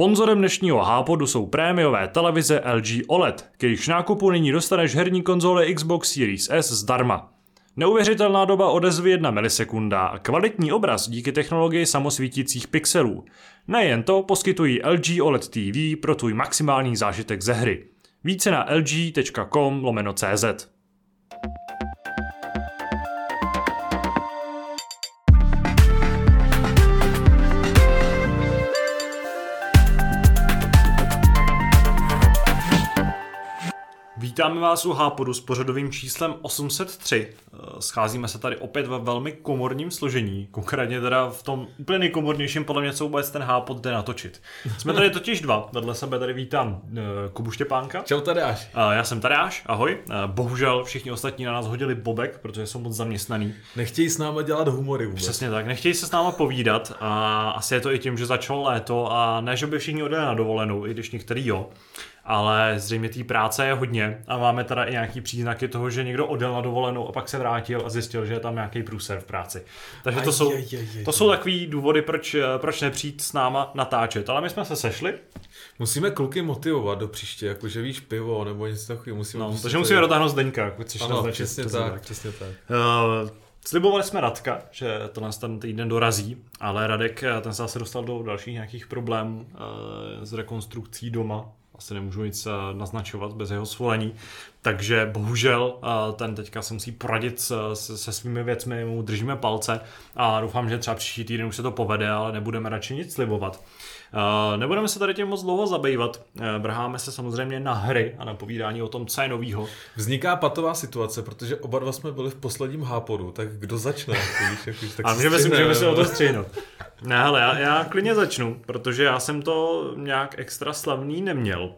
Sponzorem dnešního hápodu jsou prémiové televize LG OLED, k jejichž nákupu nyní dostaneš herní konzole Xbox Series S zdarma. Neuvěřitelná doba odezvy 1 milisekunda a kvalitní obraz díky technologii samosvítících pixelů. Nejen to poskytují LG OLED TV pro tvůj maximální zážitek ze hry. Více na lg.com lomeno CZ. Vítáme vás u Hápodu s pořadovým číslem 803. Eh, scházíme se tady opět ve velmi komorním složení, konkrétně teda v tom úplně nejkomornějším, podle mě, co vůbec ten Hápod jde natočit. Jsme tady totiž dva, vedle sebe tady vítám eh, Kubu Štěpánka. Čau Tadeáš. Já jsem Tadeáš, ahoj. Eh, bohužel všichni ostatní na nás hodili bobek, protože jsou moc zaměstnaný. Nechtějí s námi dělat humory vůbec. Přesně tak, nechtějí se s náma povídat a asi je to i tím, že začalo léto a ne, že by všichni odjeli na dovolenou, i když některý jo ale zřejmě té práce je hodně a máme teda i nějaký příznaky toho, že někdo odjel na dovolenou a pak se vrátil a zjistil, že je tam nějaký průser v práci. Takže to jsou, to jsou takový důvody, proč, proč nepřijít s náma natáčet. Ale my jsme se sešli. Musíme kluky motivovat do příště, jakože víš pivo nebo něco takového. Musíme no, prostě takže musíme dotáhnout Zdeňka, což ano, naznačit. Přesně tak, tak, přesně tak. Uh, Slibovali jsme Radka, že to nás ten týden dorazí, ale Radek ten se zase dostal do dalších nějakých problémů uh, s rekonstrukcí doma, asi nemůžu nic eh, naznačovat bez jeho svolení. Takže bohužel eh, ten teďka se musí poradit se, se svými věcmi, mu držíme palce a doufám, že třeba příští týden už se to povede, ale nebudeme radši nic slibovat. Uh, nebudeme se tady tím moc dlouho zabývat. Brháme se samozřejmě na hry a na povídání o tom, co je novýho. Vzniká patová situace, protože oba dva jsme byli v posledním hápodu, tak kdo začne? Víš, jak, tak a můžeme si, můžeme si o to střihnout. Ne, ale já, já klidně začnu, protože já jsem to nějak extra slavný neměl.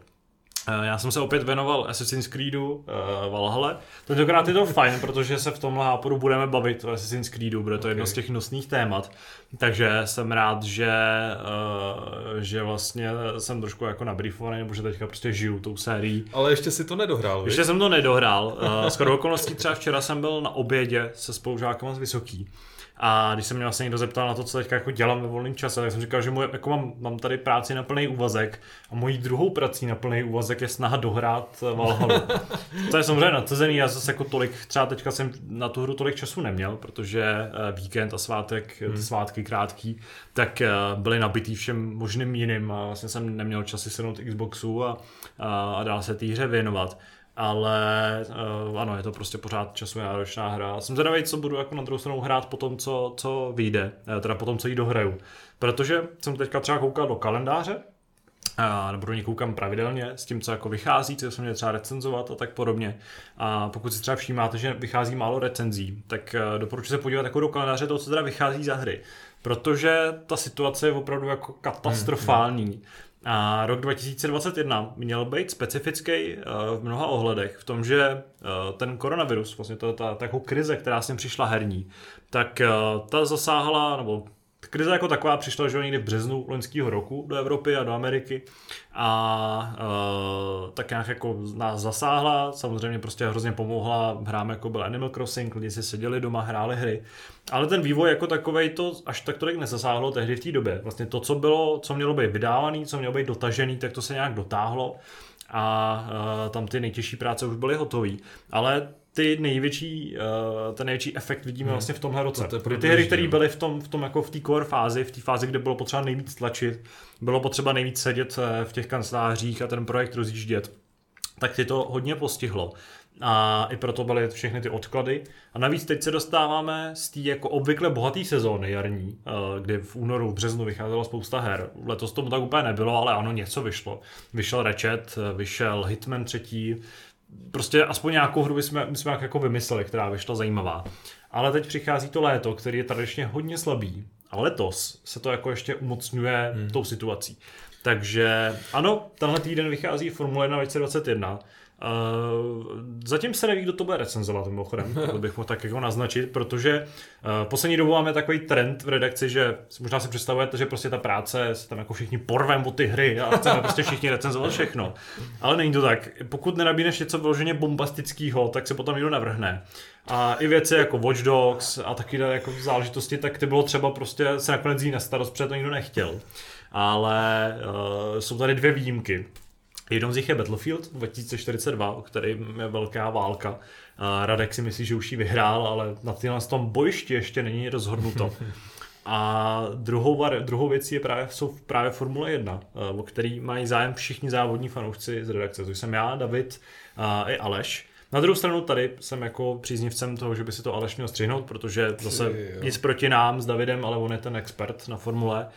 Eh, já jsem se opět věnoval Assassin's Creedu uh, Valhalla. Tentokrát je to fajn, protože se v tomhle háporu budeme bavit o Assassin's Creedu, bude to okay. jedno z těch nosných témat. Takže jsem rád, že, uh, že vlastně jsem trošku jako nabriefovaný, nebo že teďka prostě žiju tou sérií. Ale ještě si to nedohrál, Ještě jsem to nedohrál. Uh, s okolností třeba včera jsem byl na obědě se spolužákem z Vysoký. A když se mě vlastně někdo zeptal na to, co teďka jako dělám ve volném čase, tak jsem říkal, že můj, jako mám, mám tady práci na plný úvazek a mojí druhou prací na plný úvazek je snaha dohrát Valhalu. to je samozřejmě nadsazený, já zase jako tolik, třeba teďka jsem na tu hru tolik času neměl, protože eh, víkend a svátek, hmm. ty svátky krátký, tak eh, byly nabitý všem možným jiným a vlastně jsem neměl čas si sednout Xboxu a, a, a dál se té hře věnovat ale uh, ano, je to prostě pořád časově náročná hra. Jsem zvědavý, co budu jako na druhou stranu hrát po tom, co, co vyjde, eh, teda po tom, co jí dohraju. Protože jsem teďka třeba koukal do kalendáře, a, nebo do koukám pravidelně s tím, co jako vychází, co jsem měl třeba recenzovat a tak podobně. A pokud si třeba všímáte, že vychází málo recenzí, tak doporučuji se podívat jako do kalendáře toho, co teda vychází za hry. Protože ta situace je opravdu jako katastrofální. Hmm, hmm. A rok 2021 měl být specifický uh, v mnoha ohledech v tom, že uh, ten koronavirus, vlastně ta, ta, ta jako krize, která s ním přišla herní, tak uh, ta zasáhla, nebo krize jako taková přišla že někdy v březnu loňského roku do Evropy a do Ameriky a tak nějak jako nás zasáhla, samozřejmě prostě hrozně pomohla hrám jako byl Animal Crossing, lidi si seděli doma, hráli hry, ale ten vývoj jako takovej to až tak tolik nezasáhlo tehdy v té době. Vlastně to, co bylo, co mělo být vydávaný, co mělo být dotažený, tak to se nějak dotáhlo a uh, tam ty nejtěžší práce už byly hotové. Ale ty největší, uh, ten největší efekt vidíme hmm. vlastně v tomhle roce. To ty hry, které byly v tom, v tom jako v té core fázi, v té fázi, kde bylo potřeba nejvíc tlačit, bylo potřeba nejvíc sedět eh, v těch kancelářích a ten projekt rozjíždět, tak ty to hodně postihlo. A i proto byly všechny ty odklady. A navíc teď se dostáváme z té jako obvykle bohaté sezóny jarní, eh, kdy v únoru, v březnu vycházelo spousta her. Letos tomu tak úplně nebylo, ale ano, něco vyšlo. Vyšel Ratchet, vyšel Hitman třetí, prostě aspoň nějakou hru bychom, bychom jako vymysleli, která vyšla zajímavá. Ale teď přichází to léto, který je tradičně hodně slabý. A letos se to jako ještě umocňuje hmm. tou situací. Takže ano, tenhle týden vychází Formule 1 2021 Uh, zatím se neví, kdo to bude recenzovat, mimochodem, to bych mohl tak jako naznačit, protože uh, poslední dobou máme takový trend v redakci, že možná si představujete, že prostě ta práce se tam jako všichni porvem o ty hry a chceme prostě všichni recenzovat všechno. Ale není to tak. Pokud nenabídneš něco vyloženě bombastického, tak se potom někdo navrhne. A i věci jako Watch Dogs a taky jako záležitosti, tak ty bylo třeba prostě se nakonec jí na starost, protože to nikdo nechtěl. ale uh, jsou tady dvě výjimky. Jednou z nich je Battlefield 2042, o kterým je velká válka. Radek si myslí, že už ji vyhrál, ale na téhle tom bojišti ještě není rozhodnuto. A druhou, druhou věcí je právě, jsou právě Formule 1, eh, o který mají zájem všichni závodní fanoušci z redakce, což jsem já, David a i Aleš. Na druhou stranu tady jsem jako příznivcem toho, že by si to Aleš měl střihnout, protože zase nic proti nám s Davidem, ale on je ten expert na formule.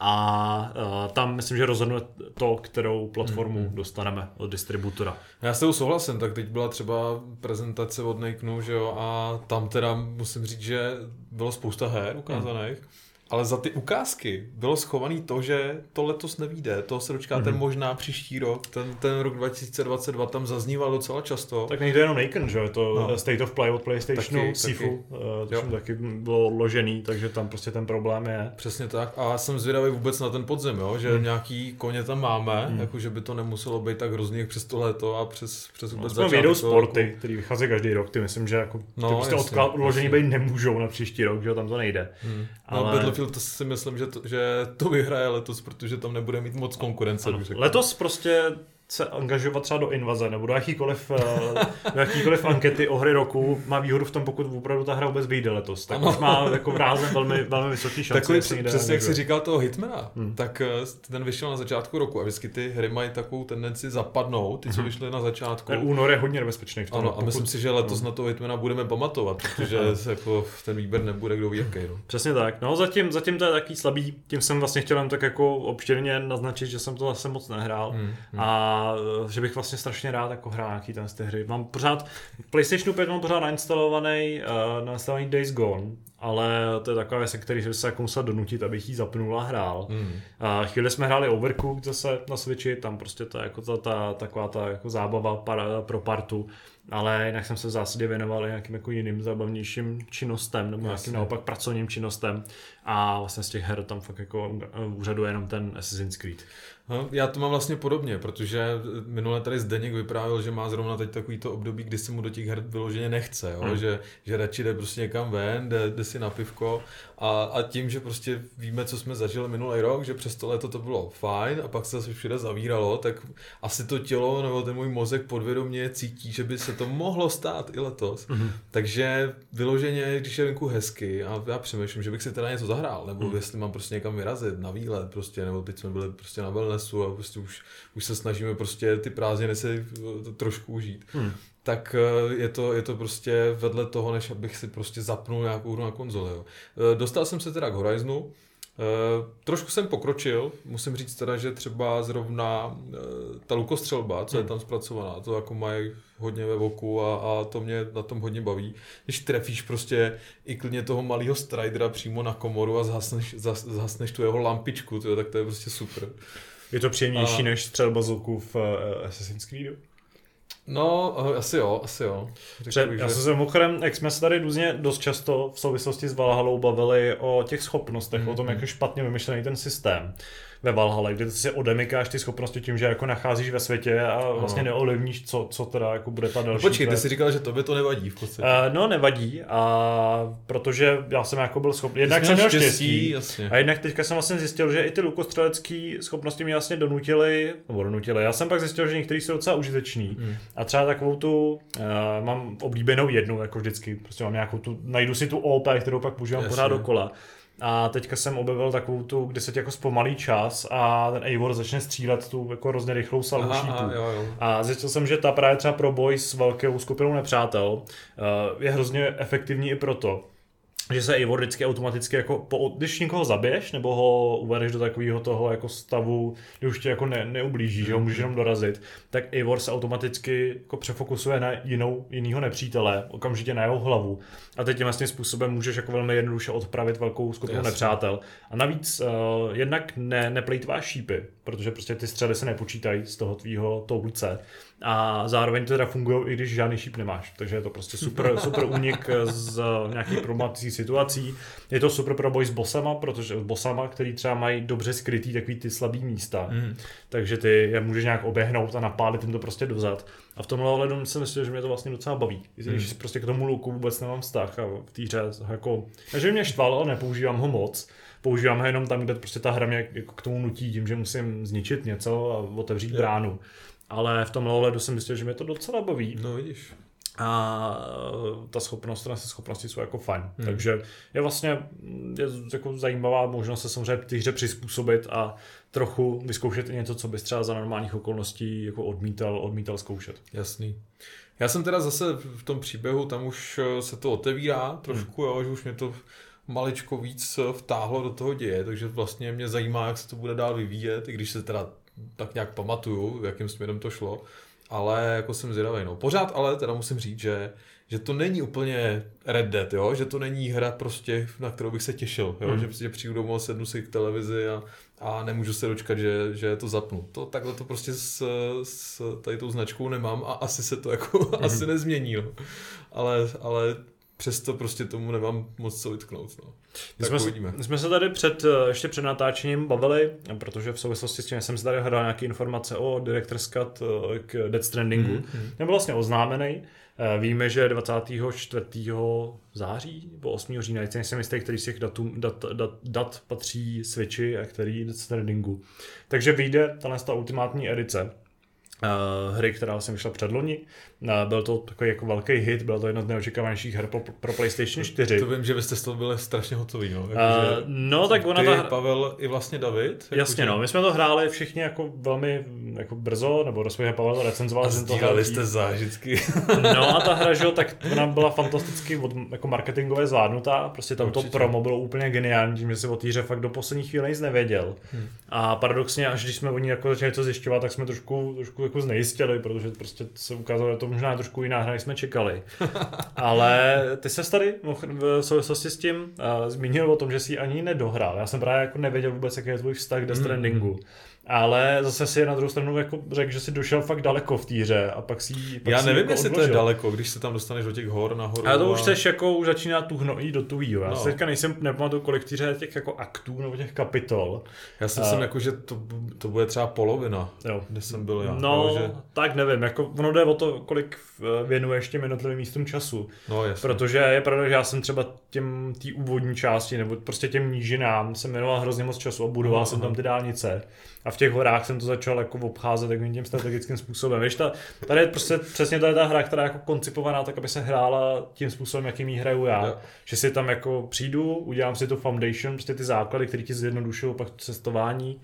A uh, tam myslím, že rozhodne to, kterou platformu mm-hmm. dostaneme od distributora. Já s tou souhlasím, tak teď byla třeba prezentace od Nakenu, že jo, a tam teda musím říct, že bylo spousta her ukázaných. Mm ale za ty ukázky bylo schovaný to, že to letos nevíde, to se dočkáte mm-hmm. možná příští rok, ten, ten rok 2022 tam zazníval docela často. Tak nejde jenom Nakon, že to no. State of Play od PlayStationu, taky, Sifu, taky. Uh, taky bylo odložený, takže tam prostě ten problém je. Přesně tak a jsem zvědavý vůbec na ten podzem, jo? že mm. nějaký koně tam máme, mm. jako že by to nemuselo být tak hrozný jak přes to léto a přes, přes vůbec no, začátek sporty, roku. který vychází každý rok, ty myslím, že jako, no, ty prostě odklad, odložení být nemůžou na příští rok, že tam to nejde. Mm. Ale... No, Battlefield to si myslím, že to, že to vyhraje letos, protože tam nebude mít moc konkurence. Ano, letos prostě se angažovat třeba do invaze nebo do jakýkoliv, eh, do jakýkoliv ankety o hry roku má výhodu v tom, pokud opravdu ta hra vůbec vyjde letos. Tak ano. už má jako vrázem velmi, velmi vysoký šance. Takový, přesně angažovat. jak jsi říkal toho Hitmana, hmm. tak eh, ten vyšel na začátku roku a vždycky ty hry mají takovou tendenci zapadnout, ty, co hmm. vyšly na začátku. Ten únor je hodně nebezpečný v tom. Ano, pokud... a myslím si, že letos hmm. na toho Hitmana budeme pamatovat, protože se jako ten výběr nebude kdo ví jaký. No. Přesně tak. No zatím, zatím to je taký slabý, tím jsem vlastně chtěl jen tak jako obštěrně naznačit, že jsem to zase moc nehrál hmm. Hmm. A eh, že bych vlastně strašně rád jako hrál nějaký ten z té hry. Mám pořád, PlayStationu 5 mám pořád nainstalovaný, uh, nainstalovaný Days Gone, ale to je taková věc, který jsem se jako musel donutit, abych ji zapnul a hrál. Mm. Uh, chvíli jsme hráli Overcooked zase na Switchi, tam prostě to je jako ta, ta, taková ta jako zábava para, pro partu, ale jinak jsem se v zásadě věnoval nějakým jako jiným zábavnějším činnostem, nebo nějakým naopak pracovním činnostem a vlastně z těch her tam fakt jako úřaduje jenom ten Assassin's Creed. No, já to mám vlastně podobně, protože minule tady Zdeněk vyprávěl, že má zrovna teď takovýto období, kdy se mu do těch her vyloženě nechce, jo? Hmm. Že, že radši jde prostě někam ven, jde, jde si na pivko a, a tím, že prostě víme, co jsme zažili minulý rok, že přes to léto to bylo fajn a pak se zase všude zavíralo, tak asi to tělo nebo ten můj mozek podvědomě cítí, že by se to mohlo stát i letos. Mm-hmm. Takže vyloženě, když je venku hezky a já přemýšlím, že bych si teda něco zahrál, nebo mm. jestli mám prostě někam vyrazit na výlet, prostě, nebo teď jsme byli prostě na wellnessu a prostě už, už se snažíme prostě ty prázdniny si trošku užít. Mm tak eh, je to, je to prostě vedle toho, než abych si prostě zapnul nějakou hru na konzoli. Jo. Eh, dostal jsem se teda k Horizonu, Uh, trošku jsem pokročil, musím říct teda, že třeba zrovna ta lukostřelba, co hmm. je tam zpracovaná, to jako mají hodně ve voku a, a to mě na tom hodně baví. Když trefíš prostě i klidně toho malého stridera přímo na komoru a zhasneš, zas, zhasneš tu jeho lampičku, to je, tak to je prostě super. Je to příjemnější a... než střelba z v uh, Assassin's Creed? No, eh, asi jo, asi jo. Řekl, já jsem se mimochodem, jak jsme se tady různě dost často v souvislosti s Valhalou bavili o těch schopnostech, mm-hmm. o tom, jak je špatně vymyšlený ten systém ve Valhalla, kde si odemykáš ty schopnosti tím, že jako nacházíš ve světě a vlastně no. neolivníš, co, co teda jako bude ta další. No počkej, ty jsi říkal, že tobě to nevadí v podstatě. Uh, no, nevadí, a protože já jsem jako byl schopný, jednak jsem měl štěstí, štěstí a jednak teďka jsem vlastně zjistil, že i ty lukostřelecké schopnosti mě vlastně donutily, nebo donutily. Já jsem pak zjistil, že některý jsou docela užitečný. Hmm. A třeba takovou tu, uh, mám oblíbenou jednu, jako vždycky, prostě mám nějakou tu, najdu si tu OP, kterou pak používám pořád dokola. A teďka jsem objevil takovou tu, kde se ti jako zpomalí čas a ten Eivor začne střílet tu jako hrozně rychlou salvu šípů. A zjistil jsem, že ta právě třeba pro boj s velkou skupinou nepřátel eh, je hrozně efektivní i proto, že se Eivor vždycky automaticky jako, po, když někoho zabiješ, nebo ho uvedeš do takového toho jako stavu, kdy už tě jako ne, neublíží, že ho můžeš jenom dorazit, tak Eivor se automaticky jako přefokusuje na jinou, jinýho nepřítele, okamžitě na jeho hlavu. A teď tím vlastně způsobem můžeš jako velmi jednoduše odpravit velkou skupinu Jasně. nepřátel. A navíc uh, jednak ne, neplejtváš šípy, protože prostě ty střely se nepočítají z toho tvýho toulice a zároveň teda fungují, i když žádný šíp nemáš. Takže je to prostě super, super únik z nějakých problematických situací. Je to super pro boj s bosama, protože bosama, který třeba mají dobře skrytý takový ty slabý místa. Mm. Takže ty je můžeš nějak oběhnout a napálit jim to prostě dozad. A v tomhle ohledu si myslím, že mě to vlastně docela baví. Mm. Když prostě k tomu luku vůbec nemám vztah a v té hře jako, že mě štval, ale nepoužívám ho moc používám ho jenom tam, kde prostě ta hra mě jako k tomu nutí tím, že musím zničit něco a otevřít yeah. bránu. Ale v tomhle ohledu jsem myslel, že mě to docela baví. No vidíš. A e, ta schopnost, ty schopnosti jsou jako fajn. Hmm. Takže je vlastně je jako zajímavá možnost se samozřejmě ty hře přizpůsobit a trochu vyzkoušet i něco, co bys třeba za normálních okolností jako odmítal, odmítal zkoušet. Jasný. Já jsem teda zase v tom příběhu, tam už e, se to otevírá trošku, hmm. jo, že už mě to maličko víc e, vtáhlo do toho děje, takže vlastně mě zajímá, jak se to bude dál vyvíjet, i když se teda tak nějak pamatuju, jakým směrem to šlo, ale jako jsem zvědavý. No. Pořád ale teda musím říct, že, že to není úplně Red Dead, jo? že to není hra prostě, na kterou bych se těšil, jo? Mm. že prostě přijdu domů, sednu si k televizi a, a nemůžu se dočkat, že, že to zapnu. To takhle to prostě s, s tady tou značkou nemám a asi se to jako mm. asi nezmění. No. Ale, ale přesto prostě tomu nemám moc co vytknout. No. My jsme, uvidíme. My jsme se tady před, eh, ještě před natáčením bavili, protože v souvislosti s tím jsem si tady hledal nějaké informace o Director's Cut eh, k Death Strandingu. Mm-hmm. Ten byl vlastně oznámený. Eh, víme, že 24. září nebo 8. října, jsem jistý, který z těch datum, dat, dat, dat patří Switchi a který Death Strandingu. Takže vyjde ta ultimátní edice hry, která jsem vyšla před loni. Uh, byl to takový jako velký hit, byl to jedna z neočekávanějších her pro, pro PlayStation 4. To vím, že vy jste z toho byli strašně hotoví. No, jako, uh, no tak ona ty, ta... Pavel i vlastně David. Jako Jasně, že... no, my jsme to hráli všichni jako velmi jako brzo, nebo respektive Pavel to recenzoval. A to hrál jste zážitky. no a ta hra, že tak ona byla fantasticky od, jako marketingově zvládnutá, prostě tam Určitě. to promo bylo úplně geniální, tím, že si o té hře fakt do poslední chvíle nic nevěděl. Hmm. A paradoxně, až když jsme o ní jako začali něco zjišťovat, tak jsme trošku, trošku jako znejistili, protože prostě se ukázalo, že to možná trošku jiná hra, než jsme čekali. Ale ty se tady v souvislosti s tím uh, zmínil o tom, že si ani nedohrál. Já jsem právě jako nevěděl vůbec, jaký je tvůj vztah k Death hmm, Strandingu. Mm. Ale zase si na druhou stranu jako řekl, že si došel fakt daleko v té hře a pak si pak Já si nevím, jako jestli to je daleko, když se tam dostaneš do těch hor nahoru. A to už seš jako už začíná tu hnojít do tu Já no. teďka nejsem, nepamatuju kolik týře těch jako aktů nebo těch kapitol. Já si myslím, uh, jako, že to, to bude třeba polovina, jo. kde jsem byl já. No, jo, že... tak nevím, jako ono jde o to, kolik věnuješ těm jednotlivým místům času. No, jasně. Protože je pravda, že já jsem třeba těm té úvodní části nebo prostě těm nížinám jsem věnoval hrozně moc času a budoval uh-huh. jsem tam ty dálnice. A v těch horách jsem to začal jako obcházet takovým tím strategickým způsobem. Víš, ta, tady je prostě přesně tady ta hra, která je jako koncipovaná tak, aby se hrála tím způsobem, jakým ji hraju já. Yeah. Že si tam jako přijdu, udělám si tu foundation, prostě ty základy, které ti zjednodušují pak cestování,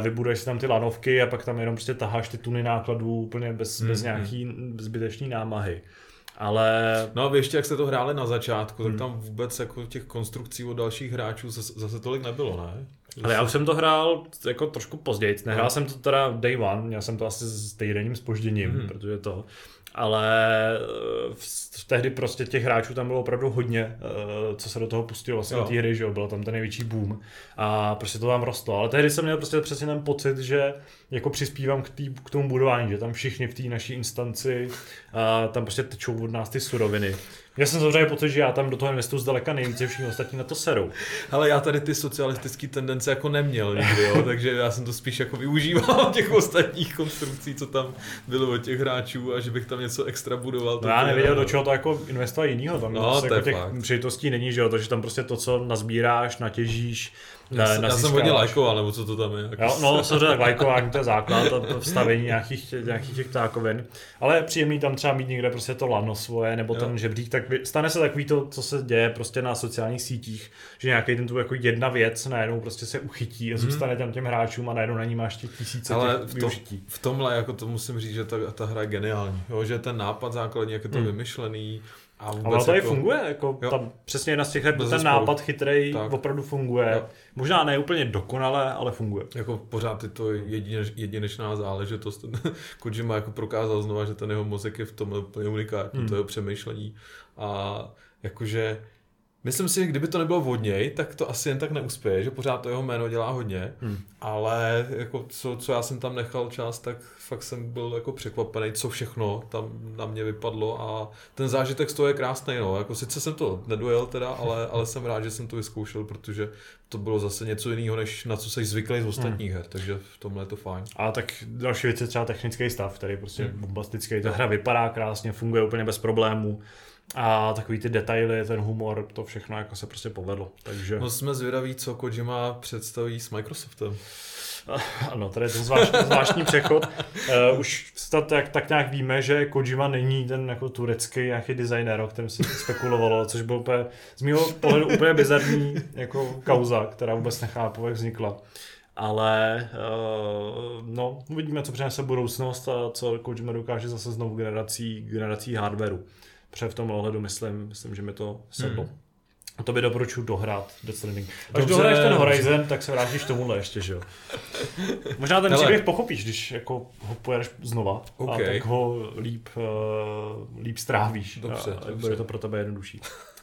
vybuduješ si tam ty lanovky a pak tam jenom prostě taháš ty tuny nákladů úplně bez, mm, bez nějaký mm. zbytečný námahy. Ale... No a vy ještě jak jste to hráli na začátku, tak hmm. tam vůbec jako těch konstrukcí od dalších hráčů zase, zase tolik nebylo, ne? Ale já už jsem to hrál jako trošku později. Nehrál no. jsem to teda day one, měl jsem to asi s týdenním spožděním, hmm. protože to ale eh, v, tehdy prostě těch hráčů tam bylo opravdu hodně, eh, co se do toho pustilo vlastně do té hry, že jo, byl tam ten největší boom a prostě to tam rostlo, ale tehdy jsem měl prostě přesně ten pocit, že jako přispívám k, tý, k tomu budování, že tam všichni v té naší instanci a tam prostě tečou od nás ty suroviny já jsem samozřejmě pocit, že já tam do toho investu zdaleka nejvíce, všichni ostatní na to serou. Ale já tady ty socialistické tendence jako neměl nikdy, jo, takže já jsem to spíš jako využíval těch ostatních konstrukcí, co tam bylo od těch hráčů a že bych tam něco extra budoval. No já nevěděl, do čeho to jako investovat jinýho, tam no, jako těch příležitostí není, že jo, takže tam prostě to, co nazbíráš, natěžíš, já, já, já jsem hodně lajkoval, nebo co to tam je. Jako... Jo, no, samozřejmě lajkování, to je základ, to vstavení nějakých, nějakých těch ptákovin. Ale je příjemný tam třeba mít někde prostě to lano svoje, nebo jo. ten žebřík, tak stane se takový to, co se děje prostě na sociálních sítích, že nějaký ten tu jako jedna věc najednou prostě se uchytí a mhm. zůstane tam těm hráčům a najednou na ní máš těch tisíce Ale těch v, to, v tomhle jako to musím říct, že ta, ta hra je geniální, jo, že ten nápad základní, jak je to hmm. vymyšlený, a vůbec Ale to jako... funguje, jako tam přesně jedna z těch her, ten spolu. nápad chytrý opravdu funguje. Jo. Možná ne úplně dokonale, ale funguje. Jako pořád je to jedineš, jedinečná záležitost. Kojima jako prokázal znova, že ten jeho mozek je v tom úplně unikátní, hmm. to jeho přemýšlení. A jakože Myslím si, že kdyby to nebylo od něj, tak to asi jen tak neuspěje, že pořád to jeho jméno dělá hodně, hmm. ale jako co, co já jsem tam nechal čas, tak fakt jsem byl jako překvapený, co všechno tam na mě vypadlo a ten zážitek z toho je krásný, no. Jako sice jsem to nedojel teda, ale, ale jsem rád, že jsem to vyzkoušel, protože to bylo zase něco jiného, než na co jsi zvyklý z ostatních hmm. her, takže v tomhle je to fajn. A tak další věc je třeba technický stav, který prostě hmm. bombastický, ta hra vypadá krásně, funguje úplně bez problémů a takový ty detaily, ten humor, to všechno jako se prostě povedlo. Takže... No jsme zvědaví, co Kojima představí s Microsoftem. Ano, tady je ten zvláštní, zvláštní přechod. Uh, už tak, tak nějak víme, že Kojima není ten jako turecký nějaký designer, o kterém se spekulovalo, což byl úplně, z mého pohledu úplně bizarní jako kauza, která vůbec nechápu, jak vznikla. Ale uh, no, uvidíme, co přinese budoucnost a co Kojima dokáže zase znovu generací, generací hardwareu. Protože v tom ohledu myslím, myslím, že mi to sedlo. Hmm. A to by doporučuji dohrát Death Stranding. Až Dobře. dohraješ ten Horizon, tak se vrátíš tomuhle ještě, že jo. Možná ten příběh pochopíš, když jako ho pojedeš znova okay. a tak ho líp, uh, líp strávíš. Dobře, a, dobře. bude to pro tebe jednodušší.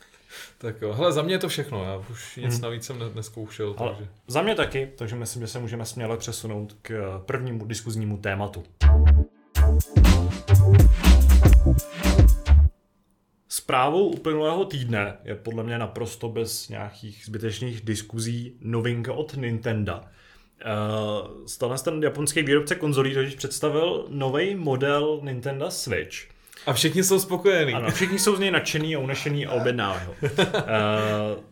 tak jo, hele, za mě je to všechno, já už nic hmm. navíc jsem neskoušel. Ale takže... Za mě taky, takže myslím, že se můžeme směle přesunout k prvnímu diskuznímu tématu. Zprávou uplynulého týdne je podle mě naprosto bez nějakých zbytečných diskuzí novinka od Nintendo. Uh, ten japonský výrobce konzolí totiž představil nový model Nintendo Switch. A všichni jsou spokojení. Ano, všichni jsou z něj nadšený a unešený a objednávají ho. Uh,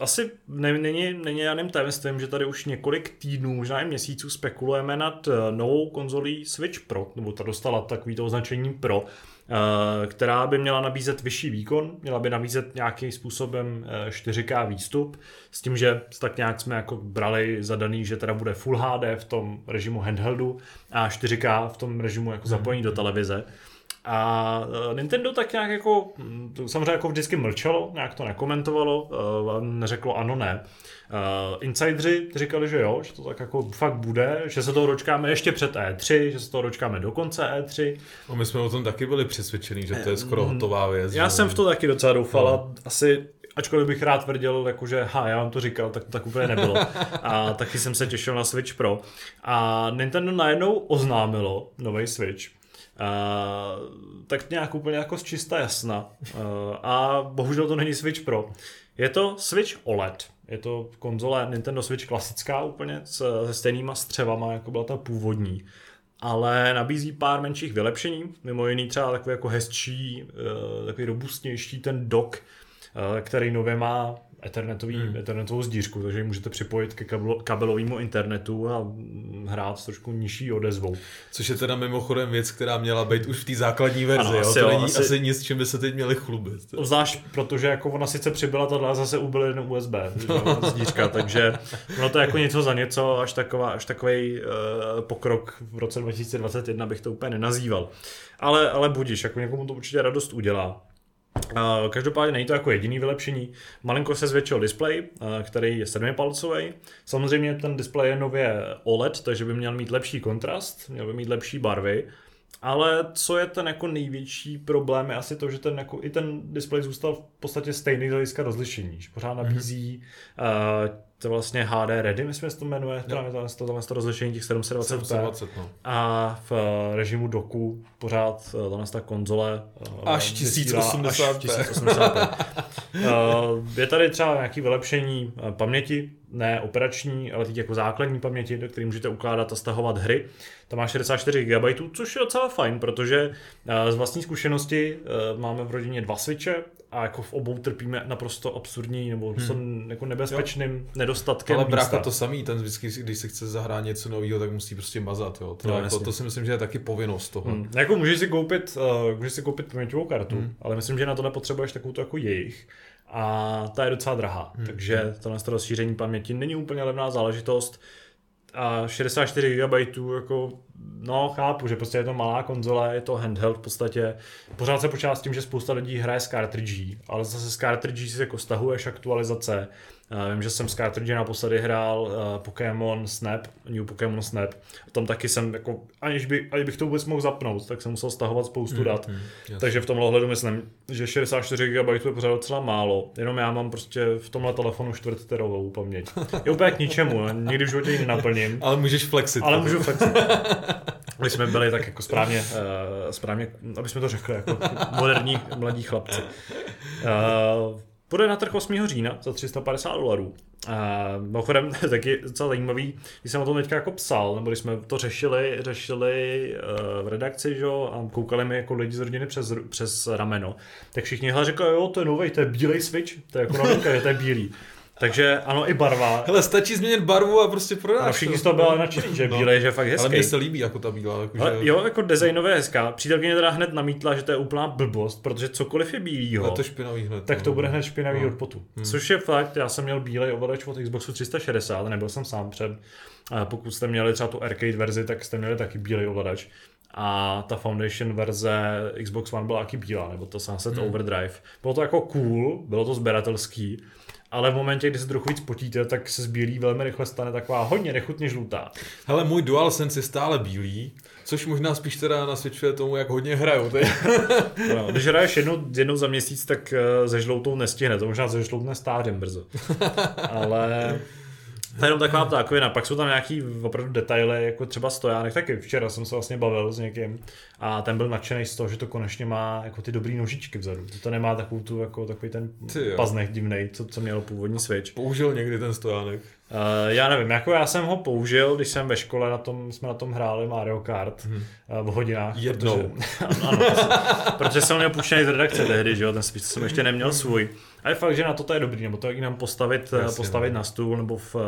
asi ne, není, není žádným tajemstvím, že tady už několik týdnů, možná i měsíců spekulujeme nad eh, novou konzolí Switch Pro, nebo ta dostala takový to označení Pro, Eh, která by měla nabízet vyšší výkon, měla by nabízet nějakým způsobem 4K eh, výstup, s tím, že tak nějak jsme jako brali zadaný, že teda bude Full HD v tom režimu handheldu a 4K v tom režimu jako zapojení do televize. A eh, Nintendo tak nějak jako, hm, samozřejmě jako vždycky mlčelo, nějak to nekomentovalo, neřeklo ano, ne. Uh, insidři říkali, že jo, že to tak jako fakt bude, že se toho dočkáme ještě před E3, že se toho dočkáme do konce E3. No my jsme o tom taky byli přesvědčení, že to je skoro hotová věc. Já jsem v to taky docela doufal no. asi ačkoliv bych rád tvrdil, jakože ha, já vám to říkal, tak to tak úplně nebylo. A taky jsem se těšil na Switch Pro. A Nintendo najednou oznámilo nový Switch. Uh, tak nějak úplně jako z čista jasna. A bohužel to není Switch Pro. Je to Switch OLED. Je to konzole Nintendo Switch klasická úplně s, se stejnýma střevama, jako byla ta původní. Ale nabízí pár menších vylepšení, mimo jiný třeba takový jako hezčí, eh, takový robustnější ten dock, eh, který nově má ethernetový, hmm. ethernetovou zdířku, takže ji můžete připojit ke kabelovému internetu a hrát s trošku nižší odezvou. Což je teda mimochodem věc, která měla být už v té základní verzi, ano, jo? Asi, to jo, není asi, asi nic, čím by se teď měli chlubit. Zvlášť, protože jako ona sice přibyla tohle zase ubyl jeden USB zdířka, takže ono to je jako něco za něco, až, taková, až takový uh, pokrok v roce 2021 bych to úplně nenazýval. Ale, ale budíš, jako někomu to určitě radost udělá. Každopádně není to jako jediný vylepšení. Malinko se zvětšil display, který je 7-palcový. Samozřejmě ten display je nově OLED, takže by měl mít lepší kontrast, měl by mít lepší barvy. Ale co je ten jako největší problém je asi to, že ten jako, i ten display zůstal v podstatě stejný z hlediska rozlišení. Že pořád nabízí mm-hmm. uh, to vlastně HD Ready, myslím, že se to jmenuje, to, to, to, to rozlišení těch 720p. 720, no. A v uh, režimu doku pořád uh, ta konzole uh, až 1080p. Až 1080p. uh, je tady třeba nějaké vylepšení paměti, ne operační, ale teď jako základní paměti, do které můžete ukládat a stahovat hry. To má 64 GB, což je docela fajn, protože z vlastní zkušenosti máme v rodině dva switche a jako v obou trpíme naprosto absurdní nebo hmm. jako nebezpečným jo. nedostatkem Ale brácha to samý, ten vždycky, když se chce zahrát něco nového, tak musí prostě mazat, jo. To, no, jako, to si myslím, že je taky povinnost toho. Hmm. Jako můžeš si koupit, uh, můžeš si koupit paměťovou kartu, hmm. ale myslím, že na to nepotřebuješ takovou jako jejich a ta je docela drahá, hmm. takže tohle rozšíření paměti není úplně levná záležitost a 64 GB jako no chápu, že prostě je to malá konzole, je to handheld v podstatě. Pořád se počítá s tím, že spousta lidí hraje s cartridge, ale zase s cartridge si jako stahuješ aktualizace vím, že jsem z cartridge naposledy hrál uh, Pokémon Snap, New Pokémon Snap. Tam taky jsem, jako, aniž, by, aniž bych to vůbec mohl zapnout, tak jsem musel stahovat spoustu mm, dat. Mm, Takže v tomhle ohledu myslím, že 64 GB je pořád docela málo. Jenom já mám prostě v tomhle telefonu čtvrtterovou paměť. Je úplně k ničemu, nikdy v životě ji nenaplním. Ale můžeš flexit. Ale můžu flexit. My jsme byli tak jako správně, uh, správně, aby jsme to řekli, jako moderní mladí chlapci. Uh, Půjde na trh 8. října za 350 dolarů. Mimochodem, taky docela zajímavý, když jsem o tom teďka jako psal, nebo když jsme to řešili, řešili uh, v redakci, že, a koukali mi jako lidi z rodiny přes, přes rameno, tak všichni říkali, jo, to je nový, to je bílej switch, to je jako novinka, to je bílý. Takže ano, i barva. Hele, stačí změnit barvu a prostě prodáš. A všichni z toho byla nadšený, že no. bílej, že je fakt hezký. Ale mně se líbí jako ta bílá. Jako, Ale že... jo, jako designově je hezká. Přítelkyně teda hned namítla, že to je úplná blbost, protože cokoliv je bílýho, to špinavý hned, tak to no. bude hned špinavý no. od potu. Hmm. Což je fakt, já jsem měl bílej ovladač od Xboxu 360, nebyl jsem sám před. Pokud jste měli třeba tu arcade verzi, tak jste měli taky bílej ovladač a ta Foundation verze Xbox One byla taky bílá, nebo to Sunset hmm. Overdrive. Bylo to jako cool, bylo to sběratelský, ale v momentě, kdy se trochu víc potíte, tak se z bílý velmi rychle stane taková hodně nechutně žlutá. Hele, můj DualSense je stále bílý, což možná spíš teda nasvědčuje tomu, jak hodně hraju. no, když hraješ jednou, jednou za měsíc, tak ze žloutou nestihne, to možná ze žloutne stářem brzo. Ale to je jenom taková ptákovina. Pak jsou tam nějaký opravdu detaily, jako třeba stojánek. Taky včera jsem se vlastně bavil s někým a ten byl nadšený z toho, že to konečně má jako ty dobrý nožičky vzadu. To nemá takovou tu, jako takový ten paznek divný, co, co mělo původní Switch. Použil někdy ten stojánek? Uh, já nevím, jako já jsem ho použil, když jsem ve škole na tom, jsme na tom hráli Mario Kart hmm. uh, v hodinách. Jednou. Protože, ano, protože jsem měl puštěný z redakce tehdy, že jo, ten Switch jsem ještě neměl svůj. A je fakt, že na to, to je dobrý, nebo to jak nám postavit, eh, Jasně, postavit no. na stůl nebo v uh,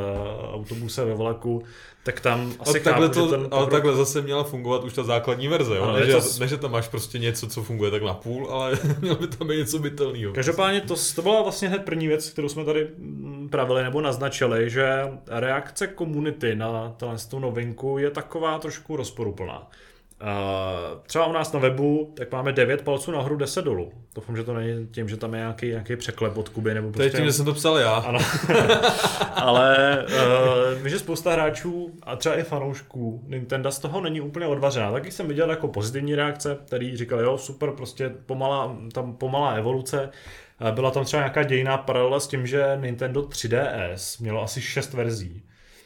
autobuse ve vlaku, tak tam asi takhle chápu, to, ten Ale takhle zase měla fungovat už ta základní verze, jo? ne, že, to... ne, že tam máš prostě něco, co funguje tak na půl, ale mělo by tam být něco bytelného. Každopádně to, to byla vlastně hned první věc, kterou jsme tady mm, pravili nebo naznačili, že reakce komunity na tu novinku je taková trošku rozporuplná. Uh, třeba u nás na webu, tak máme 9 palců nahoru, 10 dolů. Doufám, že to není tím, že tam je nějaký, nějaký překlep od Kuby. Nebo prostě... To je prostě tím, že jsem to psal já. Ano. Ale uh, vím, že spousta hráčů a třeba i fanoušků Nintendo z toho není úplně odvařená. Taky jsem viděl jako pozitivní reakce, který říkali, jo, super, prostě pomalá, tam pomalá evoluce. Byla tam třeba nějaká dějná paralela s tím, že Nintendo 3DS mělo asi 6 verzí.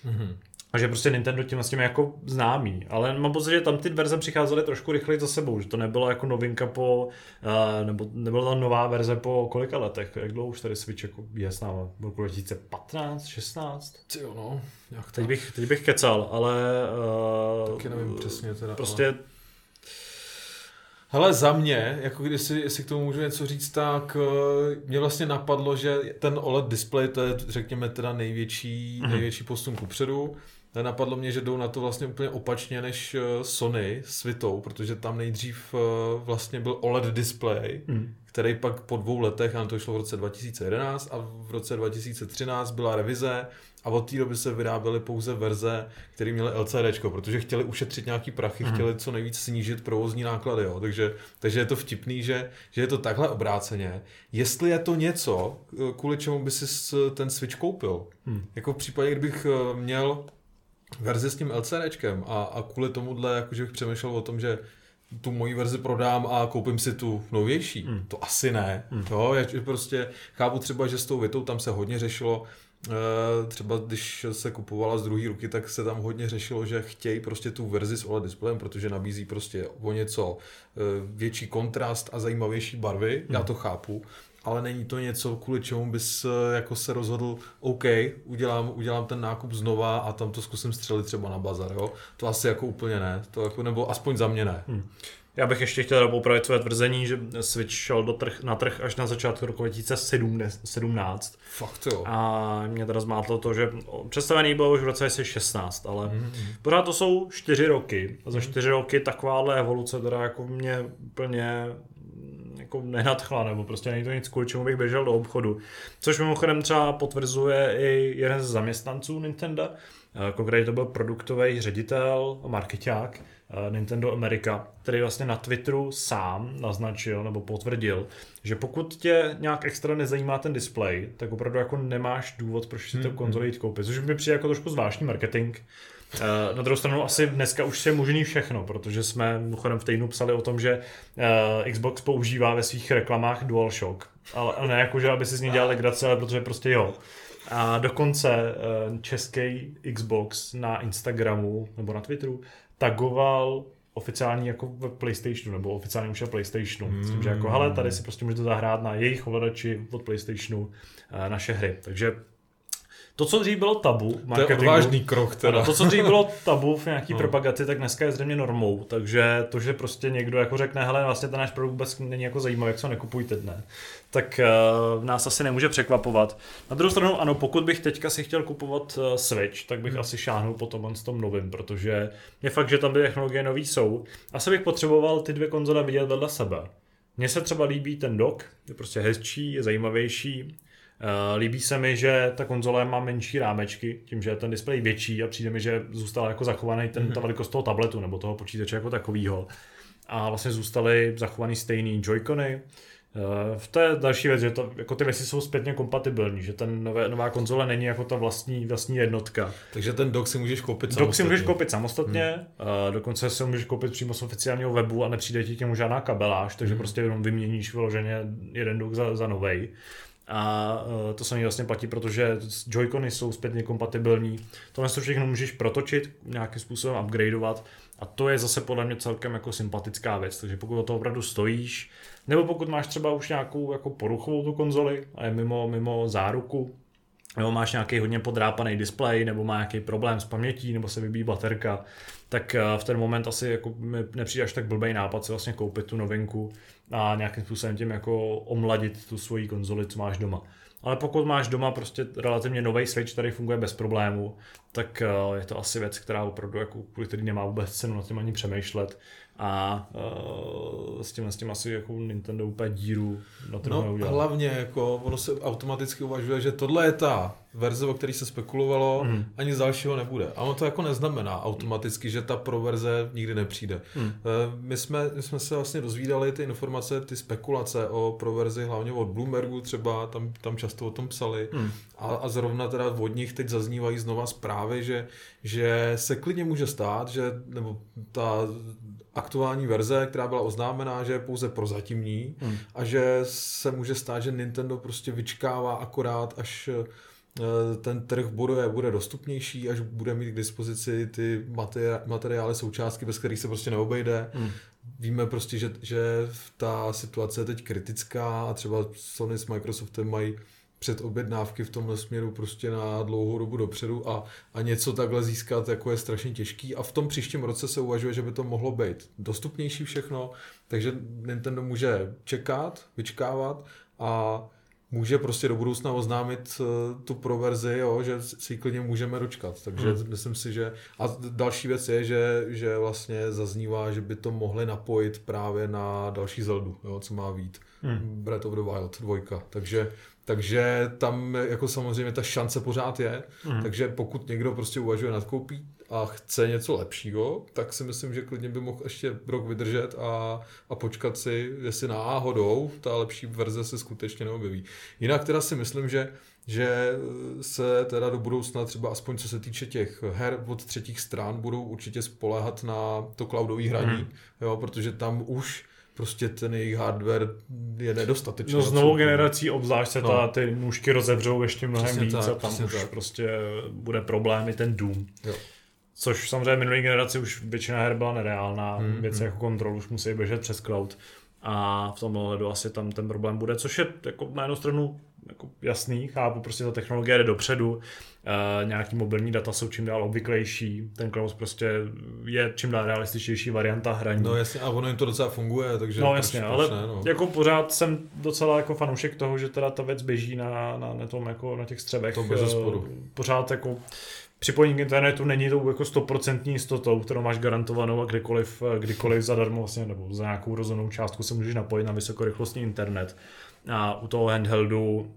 Mm-hmm. A že prostě Nintendo tím vlastně jako známý. Ale mám pocit, že tam ty verze přicházely trošku rychleji za sebou, že to nebylo jako novinka po, uh, nebo nebyla tam nová verze po kolika letech, jak dlouho už tady Switch jako je s náma, v roku 2015, 16? Jo no, jak teď bych, teď bych kecal, ale... Uh, Taky nevím přesně teda. Prostě ale... Hele, za mě, jako když si, jestli k tomu můžu něco říct, tak uh, mě vlastně napadlo, že ten OLED display, to je řekněme teda největší, mm-hmm. největší posun kupředu. Napadlo mě, že jdou na to vlastně úplně opačně než eh, Sony s Vitou, protože tam nejdřív eh, vlastně byl OLED display, mm. který pak po dvou letech, a to šlo v roce 2011 a v roce 2013 byla revize a od té doby se vyráběly pouze verze, které měly LCD, protože chtěli ušetřit nějaký prachy, mm. chtěli co nejvíc snížit provozní náklady, jo. Takže, takže je to vtipný, že, že je to takhle obráceně. Jestli je to něco, eh, kvůli čemu by si ten Switch koupil, mm. jako v případě, kdybych měl verzi s tím LCDčkem a, a kvůli tomuhle, jakože bych přemýšlel o tom, že tu moji verzi prodám a koupím si tu novější. Hmm. To asi ne. Hmm. Jo, já prostě chápu třeba, že s tou větou tam se hodně řešilo, eh, třeba když se kupovala z druhé ruky, tak se tam hodně řešilo, že chtějí prostě tu verzi s OLED displejem, protože nabízí prostě o něco eh, větší kontrast a zajímavější barvy, hmm. já to chápu, ale není to něco, kvůli čemu bys eh, jako se rozhodl, OK, udělám, udělám ten nákup znova a tam to zkusím střelit třeba na bazar, jo? To asi jako úplně ne, to jako, nebo aspoň za mě ne. Hmm. Já bych ještě chtěl popravit své tvrzení, že Switch šel do trh, na trh až na začátku roku 2017. Fakt jo. A mě teda zmátlo to, že představený byl už v roce 2016, ale mm-hmm. pořád to jsou čtyři roky. A za čtyři roky takováhle evoluce teda jako mě úplně jako nenadchla, nebo prostě není to nic, kvůli čemu bych běžel do obchodu. Což mimochodem třeba potvrzuje i jeden z zaměstnanců Nintendo, eh, konkrétně to byl produktový ředitel, marketák, Eh, Nintendo America, který vlastně na Twitteru sám naznačil nebo potvrdil, že pokud tě nějak extra nezajímá ten display, tak opravdu jako nemáš důvod, proč si to hmm, konzoli jít koupit, což mi přijde jako trošku zvláštní marketing. Eh, na druhou stranu asi dneska už je možný všechno, protože jsme mimochodem v týdnu psali o tom, že eh, Xbox používá ve svých reklamách DualShock, ale ne jako, že aby si z ní dělal legraci, ale protože prostě jo. A dokonce český Xbox na Instagramu nebo na Twitteru tagoval oficiální jako v PlayStationu, nebo oficiálně už PlayStationu. Mm. S tím, že jako, hele, tady si prostě můžete zahrát na jejich ovladači od PlayStationu eh, naše hry. Takže to, co dřív bylo tabu marketingu, to je vážný krok teda. Ano, to, co dřív bylo tabu v nějaký no. propagaci, tak dneska je zřejmě normou. Takže to, že prostě někdo jako řekne, hele, vlastně ten náš produkt vůbec není jako zajímavý, jak se nekupujte dne, tak uh, nás asi nemůže překvapovat. Na druhou stranu, ano, pokud bych teďka si chtěl kupovat uh, Switch, tak bych hmm. asi šáhnul po tom s tom novým, protože je fakt, že tam ty technologie nový jsou. Asi bych potřeboval ty dvě konzole vidět vedle sebe. Mně se třeba líbí ten dock, je prostě hezčí, je zajímavější, líbí se mi, že ta konzole má menší rámečky, tím, že je ten displej větší a přijde mi, že zůstal jako zachovaný ten, mm-hmm. ta velikost toho tabletu nebo toho počítače jako takového. A vlastně zůstaly zachovaný stejný joycony. Uh, v té další věc, že to, jako ty věci jsou zpětně kompatibilní, že ten nové, nová konzole není jako ta vlastní, vlastní jednotka. Takže ten dock si můžeš koupit samostatně. Dock si můžeš koupit samostatně, hmm. uh, dokonce si ho můžeš koupit přímo z oficiálního webu a nepřijde ti k němu žádná kabeláž, takže hmm. prostě jenom vyměníš vyloženě jeden dock za, za novej. A uh, to samé vlastně platí, protože Joy-Cony jsou zpětně kompatibilní. Tohle to všechno můžeš protočit, nějakým způsobem upgradeovat. A to je zase podle mě celkem jako sympatická věc, takže pokud o to opravdu stojíš, nebo pokud máš třeba už nějakou jako poruchovou tu konzoli a je mimo, mimo záruku, nebo máš nějaký hodně podrápaný displej, nebo má nějaký problém s pamětí, nebo se vybíjí baterka, tak eh, v ten moment asi jako mi nepřijde až tak blbý nápad si vlastně koupit tu novinku a nějakým způsobem tím jako omladit tu svoji konzoli, co máš doma. Ale pokud máš doma prostě relativně nový Switch, který funguje bez problému, tak eh, je to asi věc, která opravdu, jako, kvůli který nemá vůbec cenu na tím ani přemýšlet a uh, s, tím, s tím asi jako Nintendo úplně díru na to no, neudělal. hlavně jako ono se automaticky uvažuje, že tohle je ta verze, o které se spekulovalo, mm. ani z dalšího nebude. A ono to jako neznamená automaticky, že ta pro verze nikdy nepřijde. Mm. My, jsme, my jsme se vlastně dozvídali ty informace, ty spekulace o pro verzi, hlavně od Bloombergu třeba, tam, tam často o tom psali. Mm. A, a zrovna teda od nich teď zaznívají znova zprávy, že, že se klidně může stát, že nebo ta aktuální verze, která byla oznámená, že je pouze prozatímní hmm. a že se může stát, že Nintendo prostě vyčkává akorát, až ten trh bude, bude dostupnější, až bude mít k dispozici ty materiály, součástky, bez kterých se prostě neobejde. Hmm. Víme prostě, že, že ta situace je teď kritická a třeba Sony s Microsoftem mají předobjednávky v tomhle směru prostě na dlouhou dobu dopředu a, a něco takhle získat jako je strašně těžký a v tom příštím roce se uvažuje, že by to mohlo být dostupnější všechno, takže Nintendo může čekat, vyčkávat a může prostě do budoucna oznámit uh, tu proverzi, jo, že si klidně můžeme dočkat. Takže hmm. myslím si, že... A další věc je, že, že vlastně zaznívá, že by to mohli napojit právě na další Zeldu, jo, co má vít. Hmm. Breath of the Wild 2. Takže takže tam jako samozřejmě ta šance pořád je, mm. takže pokud někdo prostě uvažuje nad koupí a chce něco lepšího, tak si myslím, že klidně by mohl ještě rok vydržet a, a počkat si, jestli náhodou ta lepší verze se skutečně neobjeví. Jinak teda si myslím, že že se teda do budoucna třeba aspoň co se týče těch her od třetích stran budou určitě spoléhat na to cloudové hraní, mm. jo, protože tam už prostě ten jejich hardware je nedostatečný. No s novou generací obzvlášť se no. ta, ty nůžky rozevřou ještě mnohem přesně víc tak, a tam už tak. prostě bude problém i ten Doom. Jo. Což samozřejmě minulý generaci už většina her byla nereálná, hmm, věci hmm. jako kontrol už musí běžet přes cloud a v tom ohledu asi tam ten problém bude, což je jako na jednu stranu jako jasný, chápu, prostě ta technologie jde dopředu, uh, nějaký mobilní data jsou čím dál obvyklejší, ten cloud prostě je čím dál realističtější varianta hraní. No jasně, a ono jim to docela funguje, takže No jasně, proč, ale proč ne, no. jako pořád jsem docela jako fanoušek toho, že teda ta věc běží na, na, na tom jako na těch střevech. To bez uh, Pořád jako připojení k internetu není tou jako stoprocentní jistotou, kterou máš garantovanou a kdykoliv, kdykoliv zadarmo vlastně, nebo za nějakou rozhodnou částku se můžeš napojit na vysokorychlostní internet. A u toho handheldu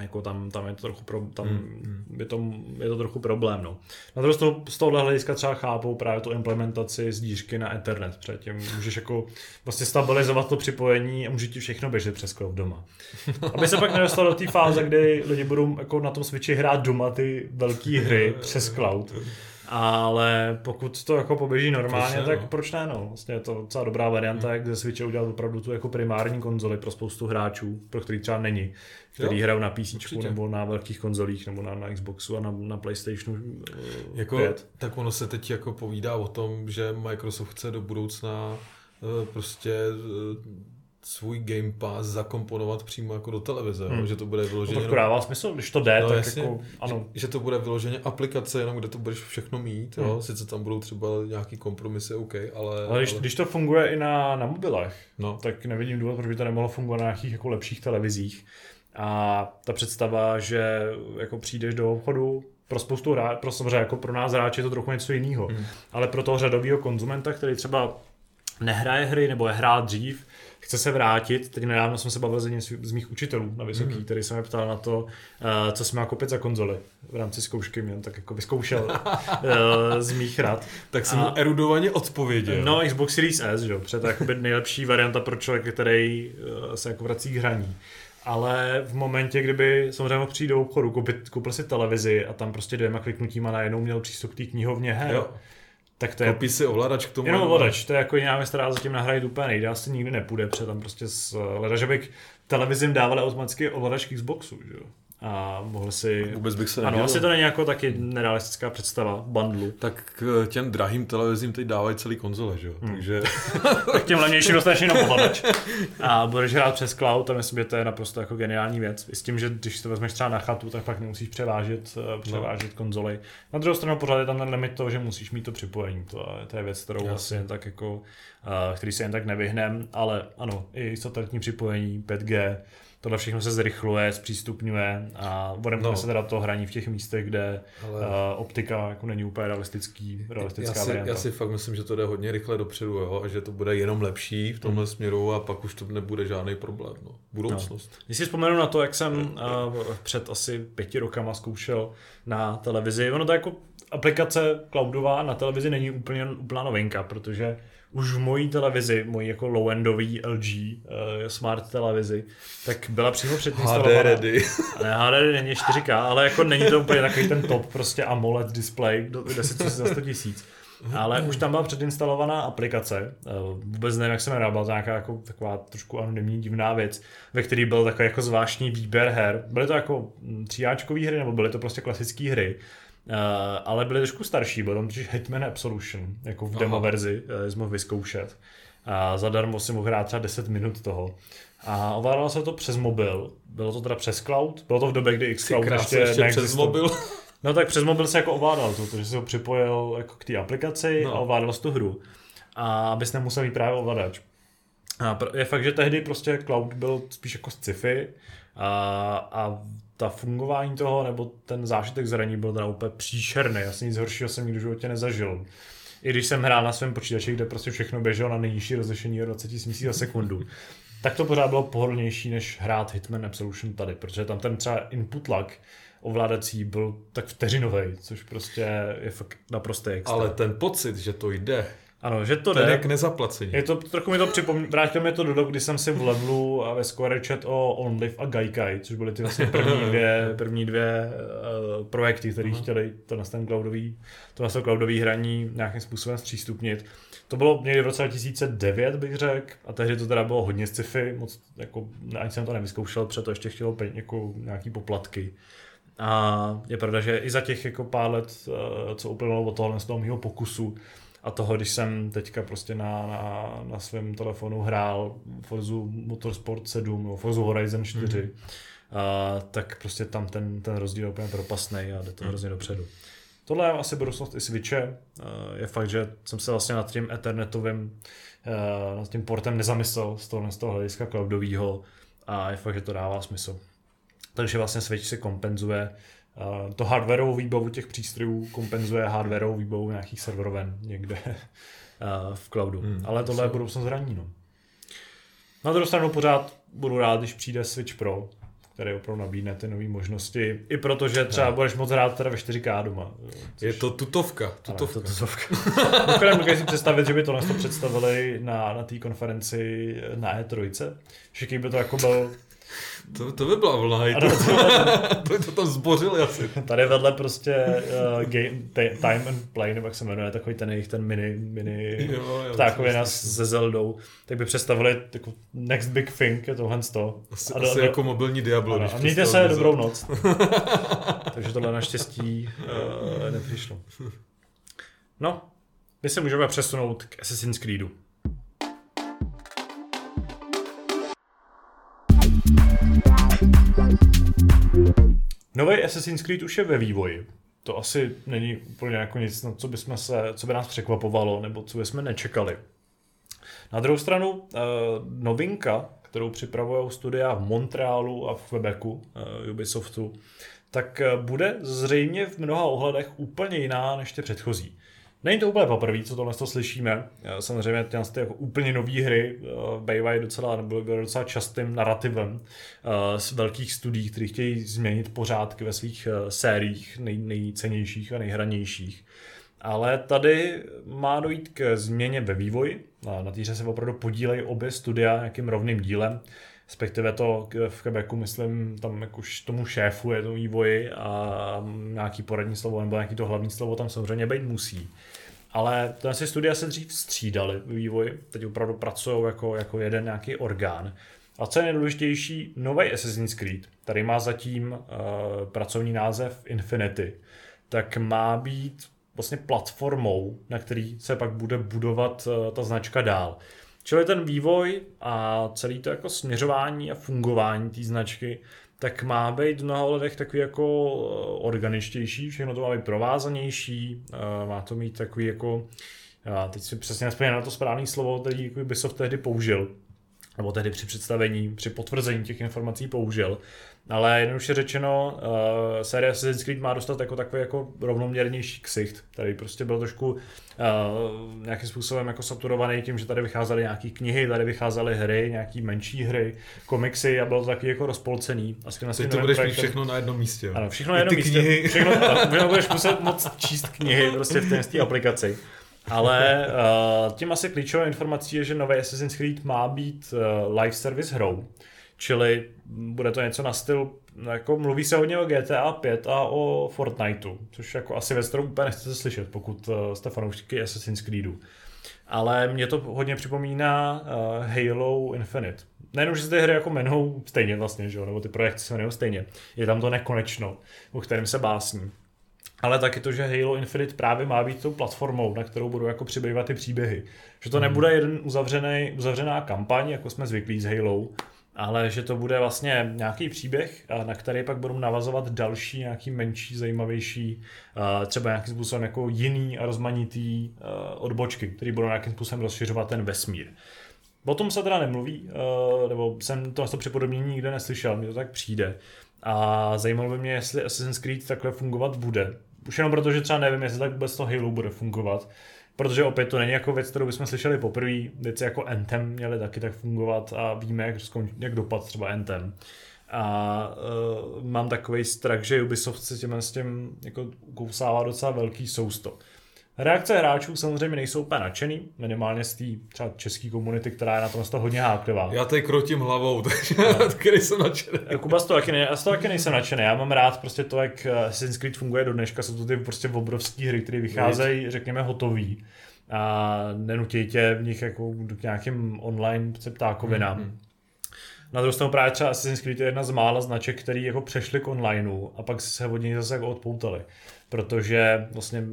jako tam, tam je to trochu pro, tam mm. je, to, je to trochu problém. No. Na druhou stranu z tohohle hlediska třeba chápou právě tu implementaci z dířky na Ethernet. Předtím můžeš jako vlastně stabilizovat to připojení a může ti všechno běžet přes cloud doma. Aby se pak nedostal do té fáze, kdy lidi budou jako na tom switchi hrát doma ty velké hry přes cloud ale pokud to jako poběží normálně, ne, tak no. proč ne, no. Vlastně je to docela dobrá varianta, hmm. jak ze Switche udělat opravdu tu jako primární konzoli pro spoustu hráčů, pro který třeba není, který hrajou na PC nebo na velkých konzolích, nebo na, na Xboxu a na, na PlayStationu jako, 5. Tak ono se teď jako povídá o tom, že Microsoft chce do budoucna eh, prostě eh, svůj Game Pass zakomponovat přímo jako do televize, hmm. že to bude vyloženě... No, to dává smysl, když to jde, no, tak jasně, jako, ano. Že, že, to bude vyloženě aplikace, jenom kde to budeš všechno mít, hmm. jo? sice tam budou třeba nějaký kompromisy, OK, ale... Ale když, ale... když to funguje i na, na mobilech, no. tak nevidím důvod, proč by to nemohlo fungovat na nějakých jako lepších televizích. A ta představa, že jako přijdeš do obchodu, pro spoustu hráčů, pro samozřejmě jako pro nás hráči je to trochu něco jiného, hmm. ale pro toho řadového konzumenta, který třeba nehraje hry nebo je hrál dřív, chce se vrátit. Teď nedávno jsem se bavil s jedním z mých učitelů na vysoký, mm. který se mě ptal na to, uh, co si má koupit za konzoli. V rámci zkoušky mě tak jako vyzkoušel uh, z mých rad. tak jsem mu erudovaně odpověděl. No, Xbox Series S, protože to je jakoby nejlepší varianta pro člověka, který uh, se jako vrací k hraní ale v momentě, kdyby samozřejmě mohl přijít do obchodu, koupit, koupil si televizi a tam prostě dvěma kliknutíma najednou měl přístup k té knihovně her, jo. Tak to je... Koupí si ovladač k tomu. Jenom ovladač, to je jako jiná věc, která zatím nahrajit úplně nejde, asi nikdy nepůjde, protože tam prostě s, leda, že bych televizím dávali automaticky ovladač k Xboxu, že jo a mohl si... Vůbec bych se neměl. Ano, asi to není jako taky nerealistická představa bundlu. Tak k těm drahým televizím teď dávají celý konzole, že jo? Hmm. Takže... tak těm levnějším dostaneš jenom ovladač. A budeš hrát přes cloud a myslím, že to je naprosto jako geniální věc. I s tím, že když to vezmeš třeba na chatu, tak pak nemusíš převážet, eh, převážet no. konzoli. Na druhou stranu pořád je tam ten limit toho, že musíš mít to připojení. To, je, to je věc, kterou asi jen tak jako, který se jen tak nevyhnem, ale ano, i satelitní připojení, 5G, tohle všechno se zrychluje, zpřístupňuje a odemkne no. se teda to hraní v těch místech, kde Ale... uh, optika jako není úplně realistický, realistická já si, varianta. Já si fakt myslím, že to jde hodně rychle dopředu jo? a že to bude jenom lepší v tomhle hmm. směru a pak už to nebude žádný problém. No. Budoucnost. No. Když si vzpomenu na to, jak jsem uh, před asi pěti rokama zkoušel na televizi, ono to jako aplikace cloudová na televizi není úplně úplná novinka, protože už v mojí televizi, mojí jako low-endový LG uh, smart televizi, tak byla přímo předinstalovaná. HD ready. Ne, HD ready není 4K, ale jako není to úplně takový ten top, prostě AMOLED display, 10 za 100 tisíc. Ale už tam byla předinstalovaná aplikace, eh, vůbec nevím, jak se jmenuje, byla to nějaká jako, taková trošku anonymní divná věc, ve který byl takový jako zvláštní výběr her. Byly to jako tříáčkové hry, nebo byly to prostě klasické hry. Uh, ale byly trošku starší, byl tam totiž Hitman Absolution, jako v demo Aha. verzi, uh, jsme mohl vyzkoušet. A zadarmo si mohl hrát třeba 10 minut toho. A ovládalo se to přes mobil, bylo to teda přes cloud, bylo to v době, kdy Xcloud ještě, ještě přes mobil. No tak přes mobil se jako ovládal to, protože si ho připojil jako k té aplikaci no. a ovládal tu hru. A abys nemusel mít právě ovladač. A je fakt, že tehdy prostě cloud byl spíš jako sci-fi a, a ta fungování toho, nebo ten zážitek zraní byl teda úplně příšerný. Já jsem nic horšího jsem nikdy v životě nezažil. I když jsem hrál na svém počítači, kde prostě všechno běželo na nejnižší rozlišení 20 smísí za sekundu, tak to pořád bylo pohodlnější, než hrát Hitman Absolution tady, protože tam ten třeba input lag ovládací byl tak vteřinový, což prostě je fakt naprosto extra. Ale ten pocit, že to jde, ano, že to Ten jde. jak nezaplacení. Je to, trochu mi to připomíná, vrátil mi to do dob, kdy jsem si v levelu a ve Square chat o OnLive a Gaikai, což byly ty vlastně první dvě, první dvě uh, projekty, které chtěli to na ten cloudový, to na cloudový hraní nějakým způsobem zpřístupnit. To bylo někdy v roce 2009, bych řekl, a tehdy to teda bylo hodně sci-fi, moc, jako, ani jsem to nevyzkoušel, protože to ještě chtělo jako nějaký poplatky. A je pravda, že i za těch jako pár let, uh, co uplynulo od tohohle z toho mého pokusu, a toho, když jsem teďka prostě na, na, na svém telefonu hrál Forzu Motorsport 7 nebo Forzu Horizon 4, mm. a, tak prostě tam ten, ten rozdíl je úplně propastný a jde to mm. hrozně dopředu. Tohle je asi budoucnost i Switche. Je fakt, že jsem se vlastně nad tím ethernetovým, nad tím portem nezamyslel z toho, z toho hlediska cloudového a je fakt, že to dává smysl. Takže vlastně Switch se kompenzuje to hardwareovou výbavu těch přístrojů kompenzuje hardwareovou výbavu nějakých serveroven někde v cloudu. Hmm, Ale tohle je budoucnost zraní. No. Na druhou stranu pořád budu rád, když přijde Switch Pro, který opravdu nabídne ty nové možnosti. I protože třeba no. budeš moc rád teda ve 4K doma. Což... Je to tutovka. tutovka. Ano, to tutovka. Mimochodem, si představit, že by tohle to představili na, na té konferenci na E3. Všichni by to jako byl to, to by byla vlna to by to tam zbořili asi. Tady vedle prostě uh, game, Time and Play, nebo jak se jmenuje, takový ten jejich ten mini, mini ptákovina se Zeldou, tak by představili jako next big thing, je tohle z toho. Asi, a do, asi do, jako mobilní Diablo. Ano, a mějte se, dobrou noc. Takže tohle naštěstí uh, nepřišlo. No, my se můžeme přesunout k Assassin's Creedu. Nový Assassin's Creed už je ve vývoji. To asi není úplně jako nic, no, co, bychom se, co by nás překvapovalo, nebo co bychom nečekali. Na druhou stranu, eh, novinka, kterou připravují studia v Montrealu a v Quebecu eh, Ubisoftu, tak eh, bude zřejmě v mnoha ohledech úplně jiná než ty předchozí. Není to úplně poprvé, co tohle to slyšíme. Samozřejmě ty jako úplně nové hry uh, bývají docela, nebo docela častým narrativem uh, z velkých studií, které chtějí změnit pořádky ve svých sériích nej, nejcennějších a nejhranějších. Ale tady má dojít k změně ve vývoji. Na týře se opravdu podílejí obě studia nějakým rovným dílem respektive to v Quebecu, myslím, tam jak už tomu šéfu je to vývoji a nějaký poradní slovo nebo nějaký to hlavní slovo tam samozřejmě být musí. Ale tyhle si studia se dřív střídaly v vývoji, teď opravdu pracují jako, jako jeden nějaký orgán. A co je nejdůležitější, nový Assassin's Creed, který má zatím uh, pracovní název Infinity, tak má být vlastně platformou, na který se pak bude budovat uh, ta značka dál. Čili ten vývoj a celý to jako směřování a fungování té značky tak má být v mnoha ohledech takový jako eh, organičtější, všechno to má být provázanější, eh, má to mít takový jako, teď si přesně na to správné slovo, který jako Ubisoft tehdy použil, nebo tehdy při představení, při potvrzení těch informací použil, ale jednoduše řečeno, uh, série Assassin's Creed má dostat jako takový jako rovnoměrnější ksicht, který prostě byl trošku uh, nějakým způsobem jako saturovaný tím, že tady vycházely nějaké knihy, tady vycházely hry, nějaké menší hry, komiksy a bylo to taky jako rozpolcený. A s Teď to budeš projektem... mít všechno na jednom místě. Ano, všechno na jednom místě. Knihy. Všechno, budeš muset moc číst knihy prostě v té aplikaci. Ale uh, tím asi klíčovou informací je, že nový Assassin's Creed má být uh, live service hrou. Čili bude to něco na styl, jako mluví se hodně o GTA 5 a o Fortniteu, což jako asi věc, kterou úplně nechcete slyšet, pokud uh, jste fanoušky Assassin's Creedu. Ale mě to hodně připomíná uh, Halo Infinite. Nejenom, že se ty hry jako jmenují stejně vlastně, že jo? nebo ty projekty se jmenují stejně. Je tam to nekonečno, o kterém se básní. Ale taky to, že Halo Infinite právě má být tou platformou, na kterou budou jako přibývat ty příběhy. Že to hmm. nebude jeden uzavřený, uzavřená kampaň, jako jsme zvyklí s Halo, ale že to bude vlastně nějaký příběh, na který pak budou navazovat další, nějaký menší, zajímavější, třeba nějakým způsobem jako jiný a rozmanitý odbočky, které budou nějakým způsobem rozšiřovat ten vesmír. O tom se teda nemluví, nebo jsem to, to připodobnění nikde neslyšel, mně to tak přijde. A zajímalo by mě, jestli Assassin's Creed takhle fungovat bude. Už jenom proto, že třeba nevím, jestli tak vůbec to Halo bude fungovat. Protože opět to není jako věc, kterou bychom slyšeli poprvé. Věci jako Anthem měly taky tak fungovat a víme, jak, skon, jak dopad třeba Anthem. A uh, mám takový strach, že Ubisoft se těm s tím jako kousává docela velký sousto. Reakce hráčů samozřejmě nejsou úplně nadšený, minimálně z té třeba české komunity, která je na tom hodně háklivá. Já teď krotím hlavou, takže no. taky nejsem nadšený. Kuba z toho taky, ne, z toho taky nejsem nadšený. Já mám rád prostě to, jak Assassin's Creed funguje do dneška. Jsou to ty prostě obrovské hry, které vycházejí, řekněme, hotový. A nenutí tě v nich jako k nějakým online ptákovinám. Mm-hmm. Na druhou stranu právě třeba Assassin's Creed je jedna z mála značek, který jako přešly k onlineu a pak se od něj zase jako odpoutali protože vlastně...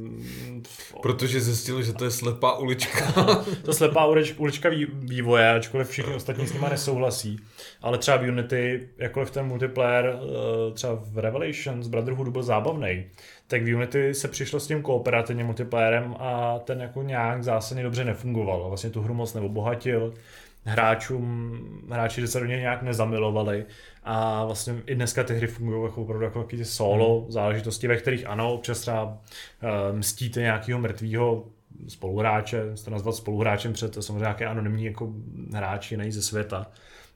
Protože zjistili, že to je slepá ulička. to slepá ulička vývoje, ačkoliv všichni ostatní s nimi nesouhlasí. Ale třeba v Unity, jakkoliv ten multiplayer eh, třeba v Revelations, Brotherhoodu byl zábavný, tak v Unity se přišlo s tím kooperativním multiplayerem a ten jako nějak zásadně dobře nefungoval. Vlastně tu hru moc neobohatil hráčům, hráči, že se do něj nějak nezamilovali a vlastně i dneska ty hry fungují jako opravdu jako ty solo hmm. záležitosti, ve kterých ano, občas třeba uh, mstíte nějakého mrtvého spoluhráče, jste nazvat spoluhráčem před samozřejmě nějaké anonymní jako hráči jiný ze světa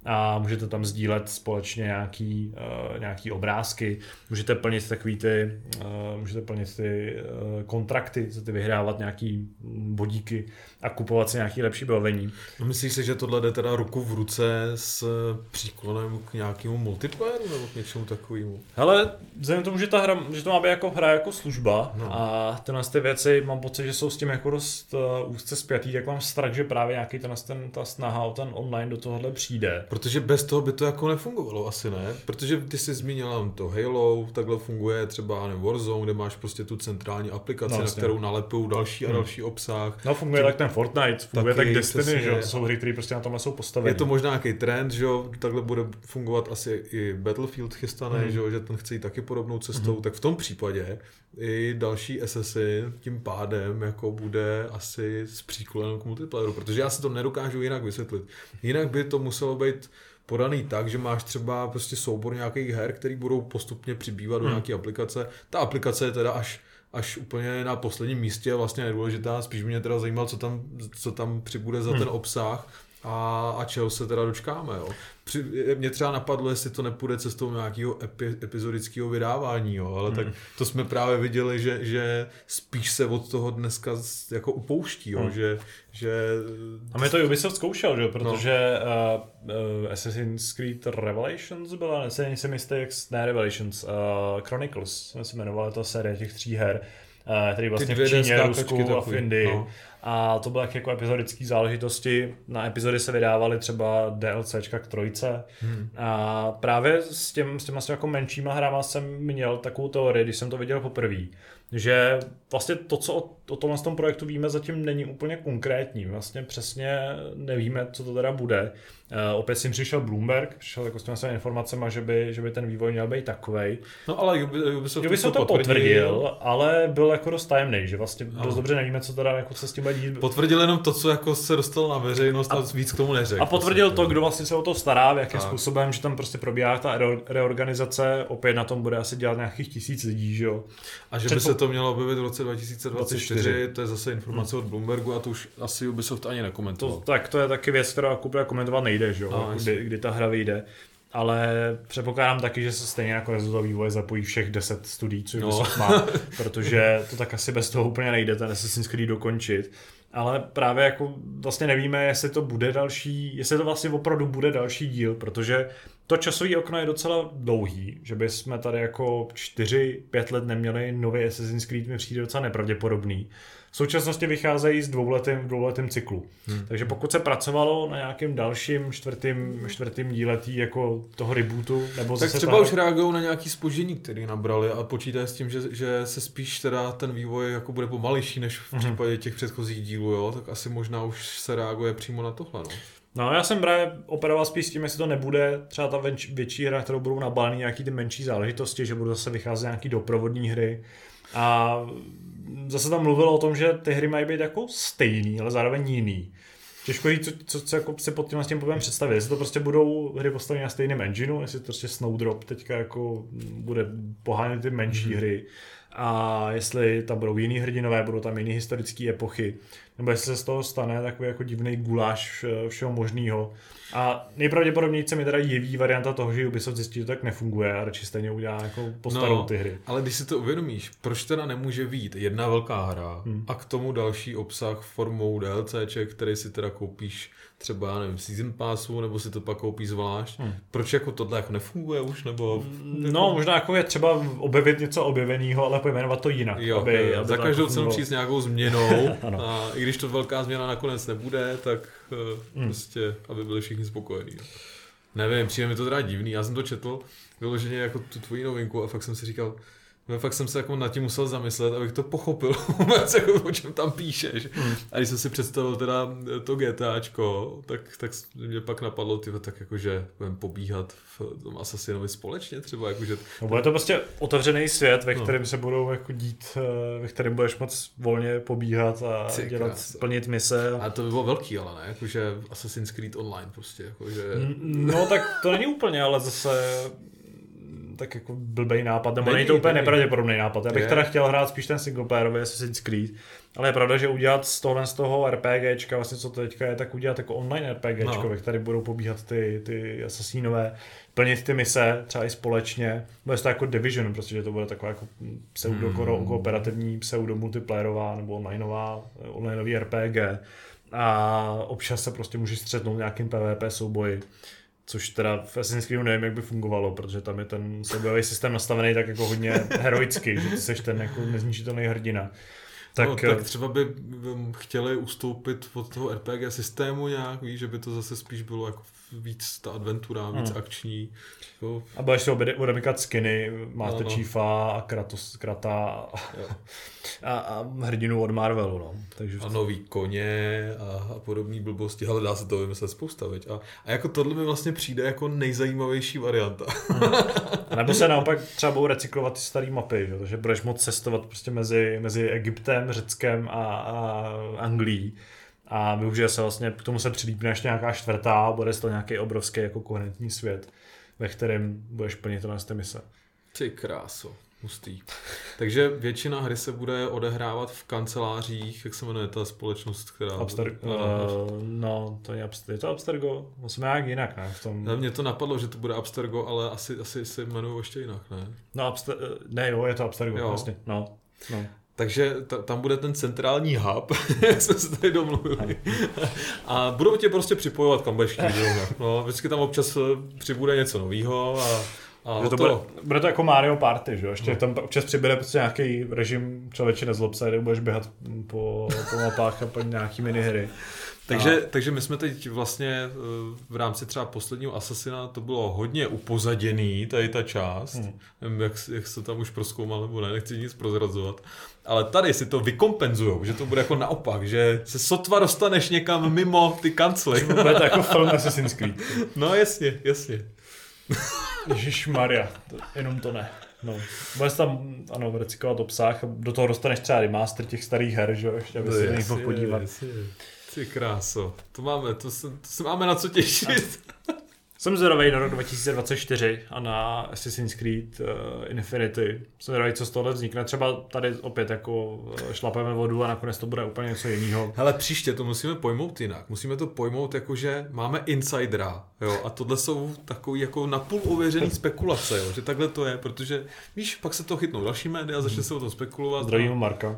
a můžete tam sdílet společně nějaký, uh, nějaký obrázky, můžete plnit takový ty, uh, můžete plnit ty uh, kontrakty, ty vyhrávat nějaký bodíky a kupovat si nějaký lepší bavení. No myslíš si, že tohle jde teda ruku v ruce s příklonem k nějakému multiplayeru nebo k něčemu takovému? Hele, vzhledem tomu, že ta hra, že to má být jako hra jako služba no. a tyhle ty věci mám pocit, že jsou s tím jako dost uh, úzce spjatý, tak mám strach, že právě nějaký ten, ten, ta snaha o ten online do tohohle přijde. Protože bez toho by to jako nefungovalo asi ne, protože ty jsi zmínila to Halo, takhle funguje třeba ne, Warzone, kde máš prostě tu centrální aplikaci, no, na kterou nalepují další a hmm. další obsah. No funguje tak ten Fortnite, funguje taky, tak Destiny, že to jsou hry, které prostě na tomhle jsou postaveny. Je to možná nějaký trend, že jo, takhle bude fungovat asi i Battlefield chystaný, hmm. že jo, že ten chce jít taky podobnou cestou, hmm. tak v tom případě i další Assassin tím pádem jako bude asi s příklonem k multiplayeru, protože já si to nedokážu jinak vysvětlit. Jinak by to muselo být podaný tak, že máš třeba prostě soubor nějakých her, které budou postupně přibývat do hmm. nějaké aplikace. Ta aplikace je teda až až úplně na posledním místě vlastně nedůležitá. Spíš mě teda zajímalo, co tam, co tam přibude za hmm. ten obsah a, a čeho se teda dočkáme. Jo. Při, mě třeba napadlo, jestli to nepůjde cestou nějakého epi, epizodického vydávání, jo, ale hmm. tak to jsme právě viděli, že, že spíš se od toho dneska jako upouští, jo, hmm. že, že... A mě to Ubisoft zkoušel, že? protože no. uh, uh, Assassin's Creed Revelations byla, nejsem jistý, jak ne Revelations, uh, Chronicles se jmenovala ta série těch tří her, uh, který vlastně v Číně, Rusku a v Indii. No a to byly jako epizodické záležitosti. Na epizody se vydávaly třeba DLCčka k trojce hmm. a právě s, těm, s těma jako menšíma hrama jsem měl takovou teorii, když jsem to viděl poprvé, že vlastně to, co o, o tomhle tom projektu víme, zatím není úplně konkrétní. Vlastně přesně nevíme, co to teda bude. Uh, opět si přišel Bloomberg, přišel jako s těmi informacemi, že by, že by ten vývoj měl být takový. No ale Ubisoft, Ubisoft to potvrdil, potvrdil, ale byl jako dost tajemný, že vlastně no. dost dobře nevíme, co teda jako se s tím bude dít. Potvrdil jenom to, co jako se dostalo na veřejnost a, a víc k tomu neřekl. A potvrdil vlastně. to, kdo vlastně se o to stará, jakým způsobem, že tam prostě probíhá ta reorganizace, opět na tom bude asi dělat nějakých tisíc lidí, že jo. A že by se to mělo objevit v roce 2024, 24. to je zase informace hmm. od Bloombergu a to už asi Ubisoft ani nekomentoval. To, tak to je taky věc, která komentovat nejde, že jo, a, kdy, kdy ta hra vyjde. Ale předpokládám taky, že se stejně jako do vývoje zapojí všech 10 studií, co no. má, protože to tak asi bez toho úplně nejde, ten Assassin's Creed dokončit. Ale právě jako vlastně nevíme, jestli to bude další, jestli to vlastně opravdu bude další díl, protože to časové okno je docela dlouhý, že bychom tady jako 4-5 let neměli nový Assassin's Creed mi přijde docela nepravděpodobný v současnosti vycházejí s dvouletým, dvouletým cyklu. Hmm. Takže pokud se pracovalo na nějakém dalším čtvrtým, čtvrtým díletí jako toho rebootu, nebo tak třeba ta... už reagují na nějaký spoždění, který nabrali a počítají s tím, že, že se spíš teda ten vývoj jako bude pomalejší než v hmm. případě těch předchozích dílů, jo? tak asi možná už se reaguje přímo na tohle. No. No já jsem právě operoval spíš s tím, jestli to nebude třeba ta větší hra, kterou budou nabalený nějaký ty menší záležitosti, že budou zase vycházet nějaký doprovodní hry. A zase tam mluvilo o tom, že ty hry mají být jako stejný, ale zároveň jiný. Těžko říct, co, co, co jako si pod tím, s tím povím představit. Jestli to prostě budou hry postaveny na stejném engineu, jestli to prostě Snowdrop teďka jako bude pohánět ty menší mm-hmm. hry, a jestli tam budou jiný hrdinové, budou tam jiný historické epochy, nebo jestli se z toho stane takový jako divný guláš všeho možného. A nejpravděpodobněji se mi teda jeví varianta toho, že Ubisoft zjistí, že to tak nefunguje a radši stejně udělá jako postarou no, ty hry. Ale když si to uvědomíš, proč teda nemůže být jedna velká hra hmm. a k tomu další obsah formou DLCček, který si teda koupíš třeba, nevím, Season Passu, nebo si to pak koupí zvlášť. Hmm. Proč jako tohle jako nefunguje už, nebo... No, možná jako je třeba objevit něco objeveného, ale pojmenovat to jinak. Jo, aby, aby za každou jako cenu přijít s nějakou změnou a i když to velká změna nakonec nebude, tak uh, hmm. prostě, aby byli všichni spokojení. Nevím, přijde mi to teda divný, já jsem to četl vyloženě jako tu tvoji novinku a fakt jsem si říkal, No, fakt jsem se jako nad tím musel zamyslet, abych to pochopil vůbec, jako, o čem tam píšeš. Hmm. A když jsem si představil teda to GTAčko, tak, tak mě pak napadlo, tyhle, tak jako, že budeme pobíhat v tom Assassinovi společně třeba. Jako, že... No, bude to prostě otevřený svět, ve no. kterém no. se budou jako dít, eh, ve kterém budeš moc volně pobíhat a Ty dělat, krás. plnit mise. A to by bylo velký, ale ne? Jakože Assassin's Creed Online prostě. Jako, že... No tak to není úplně, ale zase tak jako blbej nápad, nebo není to úplně nepravděpodobný nápad. Já bych je. teda chtěl hrát spíš ten singleplayerový Assassin's Creed, ale je pravda, že udělat z tohle z toho RPGčka, vlastně co to teďka je, tak udělat jako online RPGčko, no. ve který budou pobíhat ty, ty asasínové, plnit ty mise, třeba i společně. Bude to jako Division, prostě, že to bude taková jako pseudo hmm. kooperativní, pseudo multiplayerová nebo onlineová, onlineový RPG. A občas se prostě můžeš střetnout nějakým PvP souboji což teda v Assassin's Creed nevím, jak by fungovalo, protože tam je ten soubojový systém nastavený tak jako hodně heroicky, že ty seš ten jako nezničitelný hrdina. Tak, no, tak třeba by chtěli ustoupit od toho RPG systému nějak, víš, že by to zase spíš bylo jako víc ta adventura, víc hmm. akční. Jo. A budeš si odemykat skiny, máte no, no. Chiefa a Kratos, Krata a, a, hrdinu od Marvelu. No. Takže a nový koně a, a podobné blbosti, ale dá se to vymyslet spousta. Veď? A, a jako tohle mi vlastně přijde jako nejzajímavější varianta. Hmm. A nebo se naopak třeba budou recyklovat ty staré mapy, že? takže budeš moct cestovat prostě mezi, mezi Egyptem, Řeckem a, a Anglií a využije se vlastně, k tomu se přilípne ještě nějaká čtvrtá, bude to nějaký obrovský jako koherentní svět, ve kterém budeš plnit ty mise. Ty kráso, hustý. Takže většina hry se bude odehrávat v kancelářích, jak se jmenuje ta společnost, která... Abster, uh, no, to je, Abster, je to Abstergo? Jsme nějak jinak, ne? V tom... Ne, mě to napadlo, že to bude Abstergo, ale asi, asi se jmenují ještě jinak, ne? No, Abster, ne, jo, je to Abstergo, jo. vlastně, no. no. Takže t- tam bude ten centrální hub, jak jsme se tady domluvili. A budou tě prostě připojovat kam budeš chtít. No, vždycky tam občas eh, přibude něco nového a a to bude, bude to jako Mario Party, že jo? Ještě no. tam občas přibude prostě nějaký režim člověče nezlob se, kde budeš běhat po, po mapách a po nějaký minihry. Takže, a... takže my jsme teď vlastně eh, v rámci třeba posledního Assassina to bylo hodně upozaděný, tady ta část. Hmm. Nevím, jak, jak se tam už proskoumal, nebo ne, nechci nic prozrazovat. Ale tady si to vykompenzujou, že to bude jako naopak, že se sotva dostaneš někam mimo ty kancly. Bude to jako film Assassin's Creed. No jasně, jasně. Maria, to, jenom to ne. No, bude tam, ano, recyklovat obsah a do toho dostaneš třeba remaster těch starých her, že jo, ještě, aby no, se podívat. Jasně. Ty kráso, to máme, to se, to se máme na co těšit. Jsem zvědavý na rok 2024 a na Assassin's Creed uh, Infinity. Jsem zvědavý, co z tohle vznikne. Třeba tady opět jako eh, šlapeme vodu a nakonec to bude úplně něco jiného. Hele, příště to musíme pojmout jinak. Musíme to pojmout jako, že máme insidera, jo, a tohle jsou takový jako napůl ověřený spekulace, jo, že takhle to je, protože víš, pak se to chytnou další média a začne se o tom spekulovat. Zdravím. Marka.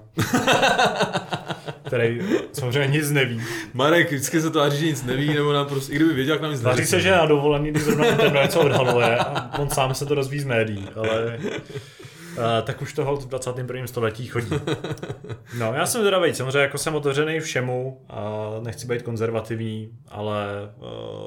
který samozřejmě nic neví. Marek vždycky se to že nic neví, nebo nám prostě, i kdyby věděl, jak nám nic neví. se, že na dovolený, když zrovna Nintendo něco odhaluje a on sám se to rozvíjí z médií, ale tak už toho v 21. století chodí. No, já jsem zvědavý, samozřejmě jako jsem otevřený všemu a nechci být konzervativní, ale...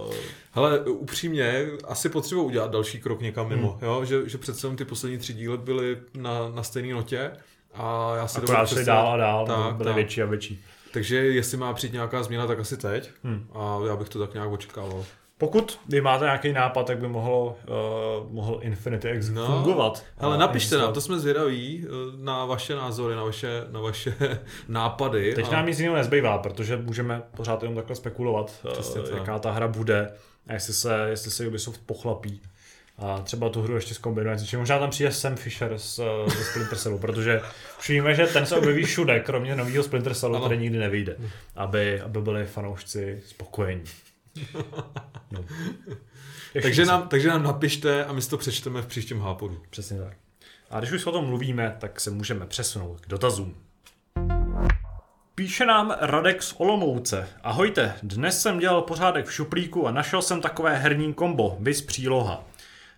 Uh... Hele, upřímně, asi potřebuji udělat další krok někam mimo, hmm. jo? Že, že přece ty poslední tři díly byly na, na stejné notě a já si Akorát šli dál a dál, tak, byly tak. větší a větší. Takže jestli má přijít nějaká změna, tak asi teď. Hmm. A já bych to tak nějak očekával. Pokud vy máte nějaký nápad, tak by mohlo, uh, mohl Infinity X no, fungovat. Ale napište nám, to jsme zvědaví uh, na vaše názory, na vaše, na vaše nápady. Teď a... nám nic jiného nezbývá, protože můžeme pořád jenom takhle spekulovat, uh, jaká ta hra bude a jestli se, jestli se Ubisoft pochlapí a třeba tu hru ještě zkombinuje. Čiže možná tam přijde Sam Fisher z, z Splinter Cellu, protože víme, že ten se objeví všude, kromě nového Splinter Cellu, který nikdy nevyjde, aby, aby byli fanoušci spokojení. No. takže, nám, takže nám napište a my si to přečteme v příštím hápodu. Přesně tak. A když už o tom mluvíme, tak se můžeme přesunout k dotazům. Píše nám Radek z Olomouce. Ahojte, dnes jsem dělal pořádek v šuplíku a našel jsem takové herní kombo, vys příloha.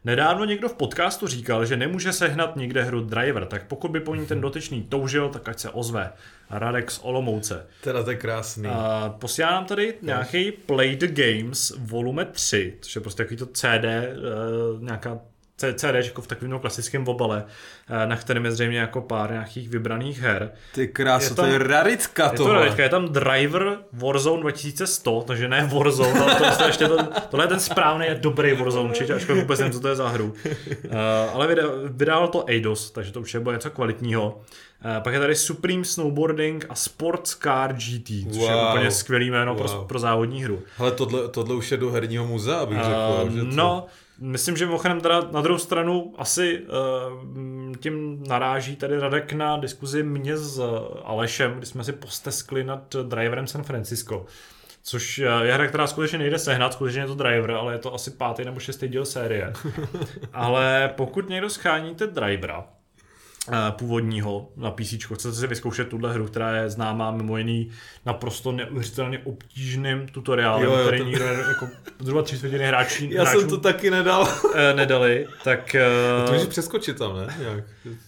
Nedávno někdo v podcastu říkal, že nemůže sehnat nikde hru Driver, tak pokud by po ní ten dotyčný toužil, tak ať se ozve. Radek z Olomouce. Teda to je krásný. A posílám tady nějaký Play the Games volume 3, což je prostě takový to CD, eh, nějaká CD v takovém klasickém obale, na kterém je zřejmě jako pár nějakých vybraných her. Ty krásu, to je raritka je to raritka, je tam Driver Warzone 2100, takže ne Warzone, ale to je ještě to, tohle je ten správný, je dobrý Warzone, určitě, ačkoliv vůbec nevím, co to je za hru. Uh, ale vydával to Eidos, takže to určitě bude něco kvalitního. Uh, pak je tady Supreme Snowboarding a Sports Car GT, což wow. je úplně skvělý jméno wow. pro, pro závodní hru. Ale tohle, tohle už je do herního muzea, abych řekl. Uh, že no, Myslím, že mimochodem teda na druhou stranu asi uh, tím naráží tady Radek na diskuzi mě s Alešem, kdy jsme si posteskli nad driverem San Francisco. Což je hra, která skutečně nejde sehnat, skutečně je to driver, ale je to asi pátý nebo šestý díl série. ale pokud někdo scháníte drivera, Eh, původního na PC. Chcete si vyzkoušet tuhle hru, která je známá mimo jiný naprosto neuvěřitelně obtížným tutoriálem, jo, jo, který to... nikdo jako zhruba tři světiny hráčí, Já jsem to taky nedal. Eh, nedali, tak... Uh... To můžeš přeskočit tam, ne? Jak?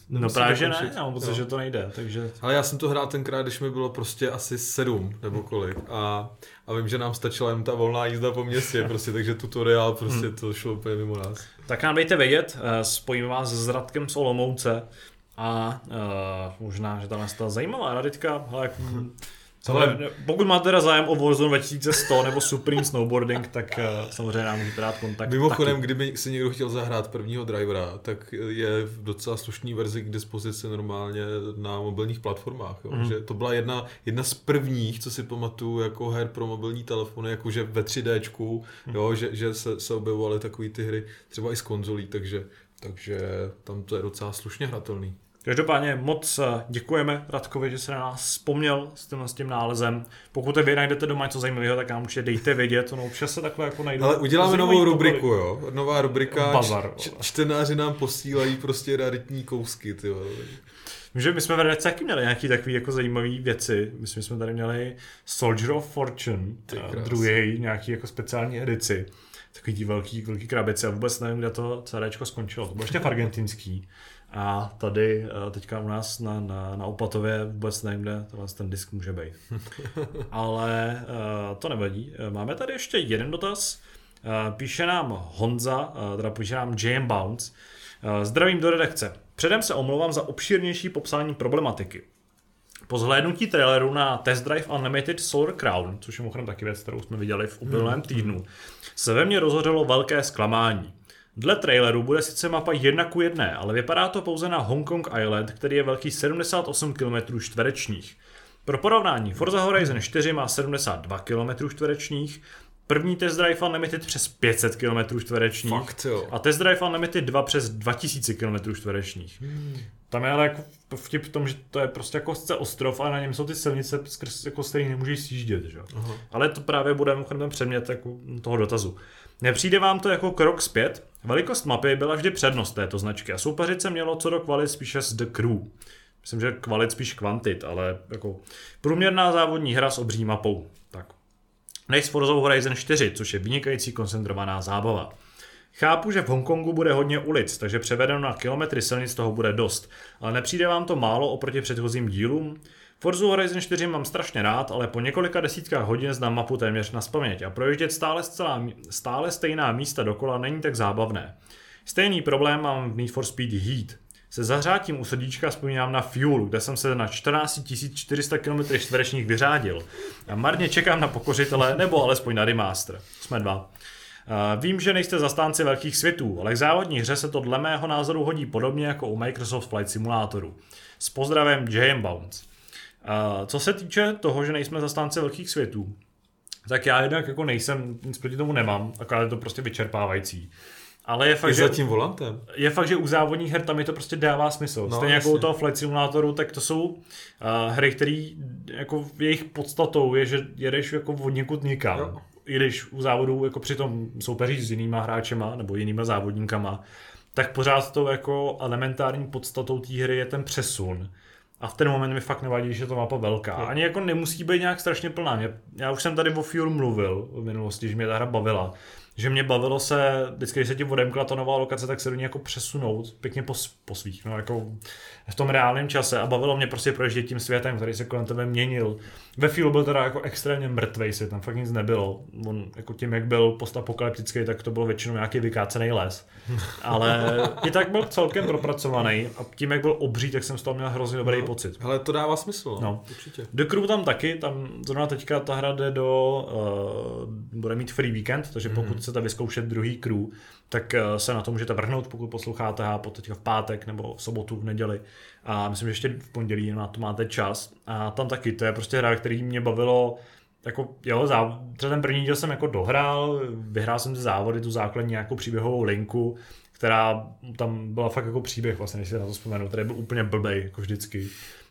No právě, že ne, já mám pocit, že to nejde, takže... Ale já jsem to hrál tenkrát, když mi bylo prostě asi sedm nebo kolik a, a vím, že nám stačila jen ta volná jízda po městě, prostě, takže tutoriál prostě hmm. to šlo úplně mimo nás. Tak nám dejte vědět, spojíme vás s Radkem z Olomouce, a uh, možná, že tam ta zajímavá raditka, ale ale pokud máte teda zájem o Warzone 2100 nebo Supreme Snowboarding, tak uh, samozřejmě nám můžete dát kontakt. Mimochodem, taky. kdyby si někdo chtěl zahrát prvního drivera, tak je v docela slušný verzi k dispozici normálně na mobilních platformách. Jo? Mm. Že to byla jedna, jedna z prvních, co si pamatuju, jako her pro mobilní telefony, jakože ve 3Dčku, mm. jo? že, že se, se objevovaly takové ty hry třeba i z konzolí, takže, takže tam to je docela slušně hratelný. Každopádně moc eh, děkujeme Radkovi, že se na nás vzpomněl s tím, s tím nálezem. Pokud vy najdete doma něco zajímavého, tak nám určitě dejte vědět, ono občas se takhle jako najdu. Ale uděláme novou rubriku, jo? Nová rubrika, Bazar. Č- čtenáři nám posílají prostě raritní kousky, ty že my jsme v Redce taky měli nějaký takový jako zajímavý věci. Myslím, že jsme tady měli Soldier of Fortune, druhý nějaký jako speciální edici. Takový velký, velký krabice a vůbec nevím, kde to CDčko skončilo. To bylo ještě v argentinský. A tady eh, teďka u nás na, na, na Opatově vůbec nevím, kde ten disk může být. Ale uh, to nevadí. Eh, máme tady ještě jeden dotaz. Píše nám Honza, teda píše nám JM Bounce. Zdravím do redakce. Předem se omlouvám za obšírnější popsání problematiky. Po zhlédnutí traileru na Test Drive Unlimited Solar Crown, což je mimochodem taky věc, kterou jsme viděli v uplynulém hmm. týdnu, se ve mně rozhořelo velké zklamání. Dle traileru bude sice mapa jedna ku jedné, ale vypadá to pouze na Hong Kong Island, který je velký 78 km čtverečních. Pro porovnání, Forza Horizon 4 má 72 km čtverečních, první Test Drive Unlimited přes 500 km čtverečních Fakt, jo. a Test Drive Unlimited 2 přes 2000 km čtverečních. Hmm. Tam je ale jako vtip v tom, že to je prostě jako ostrov a na něm jsou ty silnice, skrz, jako z kterých nemůžeš sjíždět. Že? Ale to právě bude ten předmět jako toho dotazu. Nepřijde vám to jako krok zpět? Velikost mapy byla vždy přednost této značky a soupeřit se mělo co do kvalit spíše s The Crew. Myslím, že kvalit spíš kvantit, ale jako průměrná závodní hra s obří mapou. Tak. Než s Forza Horizon 4, což je vynikající koncentrovaná zábava. Chápu, že v Hongkongu bude hodně ulic, takže převedeno na kilometry silnic toho bude dost, ale nepřijde vám to málo oproti předchozím dílům? Forza Horizon 4 mám strašně rád, ale po několika desítkách hodin znám mapu téměř na spaměť a projíždět stále, zcela, stále stejná místa dokola není tak zábavné. Stejný problém mám v Need for Speed Heat. Se zahřátím u srdíčka vzpomínám na Fuel, kde jsem se na 14 400 km čtverečních vyřádil. A marně čekám na pokořitele nebo alespoň na remaster. Jsme dva. Vím, že nejste zastánci velkých světů, ale k závodní hře se to dle mého názoru hodí podobně jako u Microsoft Flight Simulatoru. S pozdravem J.M. Bounce. Co se týče toho, že nejsme zastánci velkých světů, tak já jednak jako nejsem, nic proti tomu nemám, akorát je to prostě vyčerpávající. Ale je fakt, je že, za tím volantem. Je fakt, že u závodních her tam mi to prostě dává smysl. No, Stejně jako u toho Flight Simulatoru, tak to jsou uh, hry, které jako jejich podstatou je, že jedeš jako od někud nikam. Jo. I když u závodů jako přitom soupeří s jinýma hráčema nebo jinýma závodníkama, tak pořád to jako elementární podstatou té hry je ten přesun. A v ten moment mi fakt nevadí, že je to mapa velká. Ani jako nemusí být nějak strašně plná. Mě, já už jsem tady o Fuel mluvil v minulosti, že mě ta hra bavila. Že mě bavilo se, vždycky, když se ti odemkla ta nová lokace, tak se do ní jako přesunout pěkně po, po svých, no jako v tom reálném čase a bavilo mě prostě projíždět tím světem, který se kolem tebe měnil. Ve Fielu byl teda jako extrémně mrtvej svět, tam fakt nic nebylo. On jako tím, jak byl postapokalyptický, tak to byl většinou nějaký vykácený les. Ale i tak byl celkem propracovaný a tím, jak byl obří, tak jsem z toho měl hrozně dobrý no, pocit. Ale to dává smysl, no. no. určitě. The Crew tam taky, tam zrovna teďka ta hra jde do, uh, bude mít free weekend, takže pokud mm. Chcete vyzkoušet druhý Crew, tak uh, se na to můžete vrhnout, pokud posloucháte a teďka v pátek nebo v sobotu, v neděli. A myslím, že ještě v pondělí na to máte čas. A tam taky, to je prostě hra, který mě bavilo jako, jo, zá, třeba ten první díl jsem jako dohrál, vyhrál jsem ty závody, tu základní nějakou příběhovou linku, která tam byla fakt jako příběh, vlastně, než si na to vzpomenu, který byl úplně blbej, jako vždycky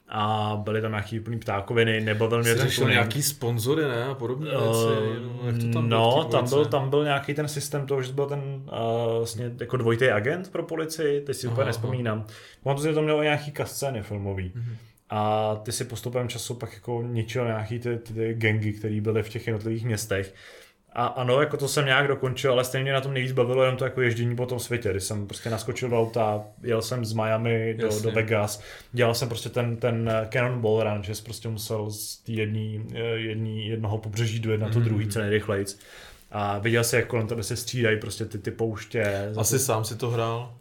a byly tam nějaký úplný ptákoviny, mě ten tuning. nějaký sponzory, ne, a podobně věci, uh, jak to tam No, tam byl, tam byl nějaký ten systém toho, že byl ten uh, vlastně jako dvojitý agent pro policii, teď si aha, úplně nespomínám. Mám to, mělo nějaký kascény filmový. Mm-hmm. A ty si postupem času pak jako ničil nějaký ty, ty, ty gengy, které byly v těch jednotlivých městech. A ano, jako to jsem nějak dokončil, ale stejně na tom nejvíc bavilo jenom to jako ježdění po tom světě, kdy jsem prostě naskočil do auta, jel jsem z Miami do, do Vegas, dělal jsem prostě ten, ten Cannonball Run, že jsi prostě musel z té jedný, eh, jednoho pobřeží dojet na to mm-hmm. druhý co nejrychlejc. A viděl jsi, jak kolem tebe se střídají prostě ty, ty pouště. Asi to... sám si to hrál?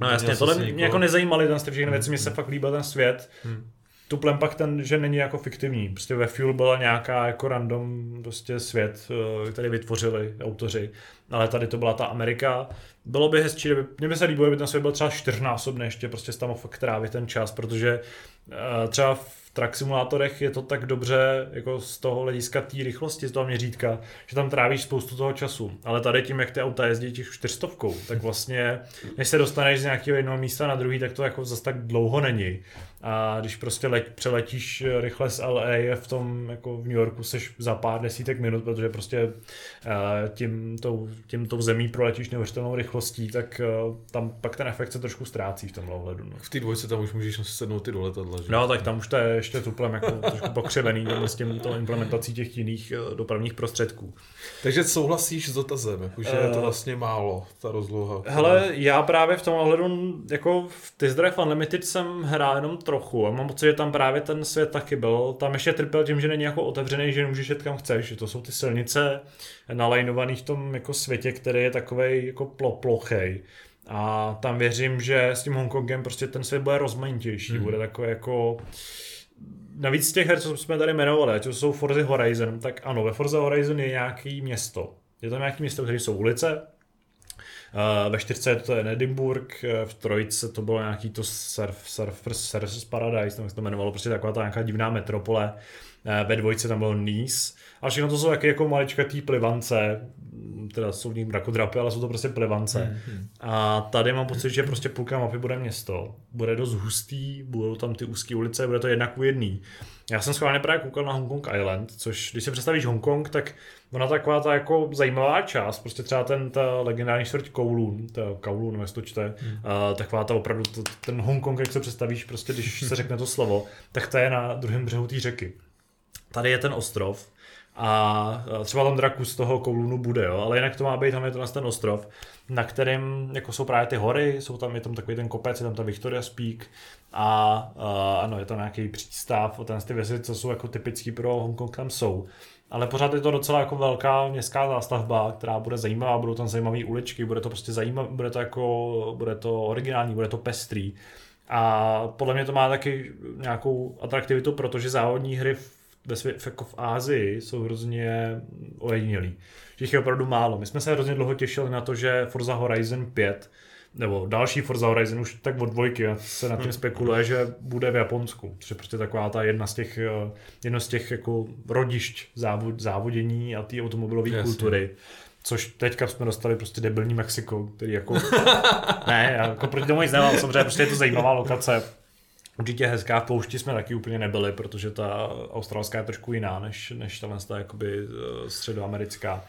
No jasně, tohle mě jako nezajímaly ten všechny věci, mně se fakt líbil ten svět. Hmm tuplem pak ten, že není jako fiktivní. Prostě ve Fuel byla nějaká jako random prostě svět, eh, který vytvořili autoři, ale tady to byla ta Amerika. Bylo by hezčí, kdyby, mě by se líbilo, kdyby ten svět byl třeba čtyřnásobný ještě, prostě tam fakt trávit ten čas, protože uh, třeba v track simulátorech je to tak dobře jako z toho hlediska té rychlosti, z toho měřítka, že tam trávíš spoustu toho času. Ale tady tím, jak ty auta jezdí těch čtyřstovkou, tak vlastně, než se dostaneš z nějakého jednoho místa na druhý, tak to jako zase tak dlouho není. A když prostě leť, přeletíš rychle z LA v tom, jako v New Yorku seš za pár desítek minut, protože prostě uh, tím, tou, tím tou zemí proletíš neuvěřitelnou rychlostí, tak uh, tam pak ten efekt se trošku ztrácí v tom ohledu. No. V té dvojce tam už můžeš sednout ty do letadla, že? No, tak tam už to je ještě tuplem jako trošku pokřivený s tím to implementací těch jiných dopravních prostředků. Takže souhlasíš s dotazem, jakože uh, je to vlastně málo, ta rozloha. Hele, já právě v tom ohledu, jako v This Drive Unlimited jsem hrál jenom trochu a mám pocit, že tam právě ten svět taky byl. Tam ještě trpěl tím, že není jako otevřený, že nemůžeš jet kam chceš, že to jsou ty silnice nalajnované v tom jako světě, který je takový jako plo, plochej. A tam věřím, že s tím Hongkongem prostě ten svět bude rozmanitější, mm. bude takový jako navíc z těch her, co jsme tady jmenovali, ať to jsou Forza Horizon, tak ano, ve Forza Horizon je nějaký město. Je tam nějaký město, kde jsou ulice, ve čtyřce to je Edinburgh, eh, v trojce to bylo nějaký to surf, surf, Surfers Paradise, tam se to jmenovalo, prostě taková ta nějaká divná metropole. Uh, ve dvojce tam bylo Nice. A všechno to jsou taky jako maličkatý plivance, teda jsou v nich mrakodrapy, ale jsou to prostě plivance. Mm-hmm. A tady mám pocit, že prostě půlka mapy bude město. Bude dost hustý, budou tam ty úzké ulice, bude to jednak u jedný. Já jsem schválně právě koukal na Hong Kong Island, což když si představíš Hongkong, tak ona taková ta jako zajímavá část, prostě třeba ten ta legendární čtvrť Kowloon, ta Kowloon, jak to čte, hmm. taková ta opravdu, to, ten Hongkong, jak se představíš, prostě když se řekne to slovo, tak ta je na druhém břehu té řeky. Tady je ten ostrov, a třeba tam draku z toho Kowloonu bude, jo? ale jinak to má být, tam je to ten ostrov, na kterém jako jsou právě ty hory, jsou tam, je tam takový ten kopec, je tam ta Victoria Peak a a ano, je tam nějaký přístav ten ty věci, co jsou jako typický pro Hongkong, tam jsou. Ale pořád je to docela jako velká městská zástavba, která bude zajímavá, budou tam zajímavé uličky, bude to prostě zajímavé, bude to jako, bude to originální, bude to pestrý. A podle mě to má taky nějakou atraktivitu, protože závodní hry ve svět, jako v Ázii jsou hrozně ojedinělý. Že jich je opravdu málo. My jsme se hrozně dlouho těšili na to, že Forza Horizon 5 nebo další Forza Horizon už tak od dvojky se na tím spekuluje, že bude v Japonsku, což je prostě taková ta jedna z těch, eh, jedno z těch jako rodišť závod, závodění a té automobilové kultury. Což teďka jsme dostali prostě debilní Mexiko, který jako... ne, jako proti tomu nic nemám, samozřejmě prostě je to zajímavá lokace. Určitě hezká, v poušti jsme taky úplně nebyli, protože ta australská je trošku jiná než, než ta jakoby eh, středoamerická.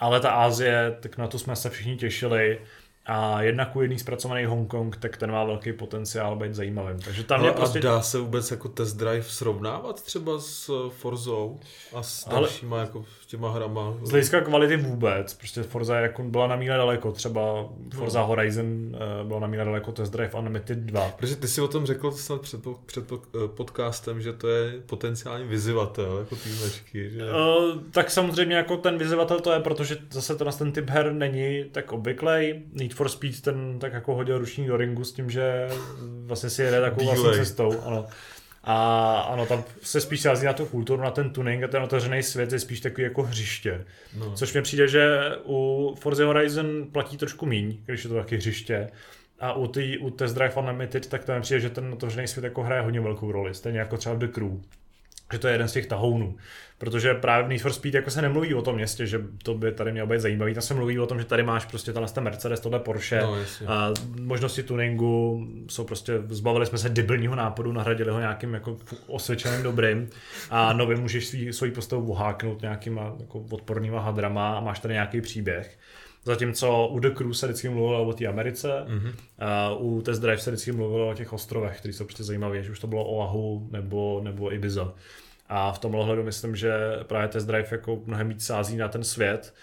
Ale ta Ázie, tak na to jsme se všichni těšili. A jedna ku jedný zpracovaný Hongkong, tak ten má velký potenciál být zajímavým. Takže tam Ale je prostě... A dá se vůbec jako test drive srovnávat třeba s Forzou a s Ale- dalšíma jako těma hrama? Z hlediska kvality vůbec, prostě Forza jako byla na míle daleko, třeba Forza Horizon uh, byla na míle daleko Test Drive Unlimited 2. Protože ty si o tom řekl snad před, před eh, podcastem, že to je potenciální vyzývatel jako té značky. Že... Uh, tak samozřejmě jako ten vyzývatel to je, protože zase ten, ten typ her není tak obvyklej. Need for Speed ten tak jako hodil ruční do ringu s tím, že vlastně si jede takovou vlastní cestou. Ano. A ano, tam se spíš sází na tu kulturu, na ten tuning a ten otevřený svět je spíš takový jako hřiště. No. Což mi přijde, že u Forza Horizon platí trošku míň, když je to taky hřiště. A u, tý, u Test Drive Unlimited, tak to mi přijde, že ten otevřený svět jako hraje hodně velkou roli. Stejně jako třeba v The Crew. Že to je jeden z těch tahounů. Protože právě v Need for Speed jako se nemluví o tom městě, že to by tady mělo být zajímavý. Tam se mluví o tom, že tady máš prostě tenhle ten Mercedes, tohle Porsche. No, a možnosti tuningu jsou prostě, zbavili jsme se debilního nápadu, nahradili ho nějakým jako osvědčeným dobrým a nově můžeš svý, svoji postavu oháknout nějakýma jako odpornýma hadrama a máš tady nějaký příběh. Zatímco u The Crew se vždycky mluvilo o té Americe, mm-hmm. a u Test Drive se vždycky mluvilo o těch ostrovech, které jsou prostě zajímavé, že už to bylo Oahu nebo, nebo Ibiza. A v tomhle ohledu myslím, že právě Test Drive jako mnohem víc sází na ten svět.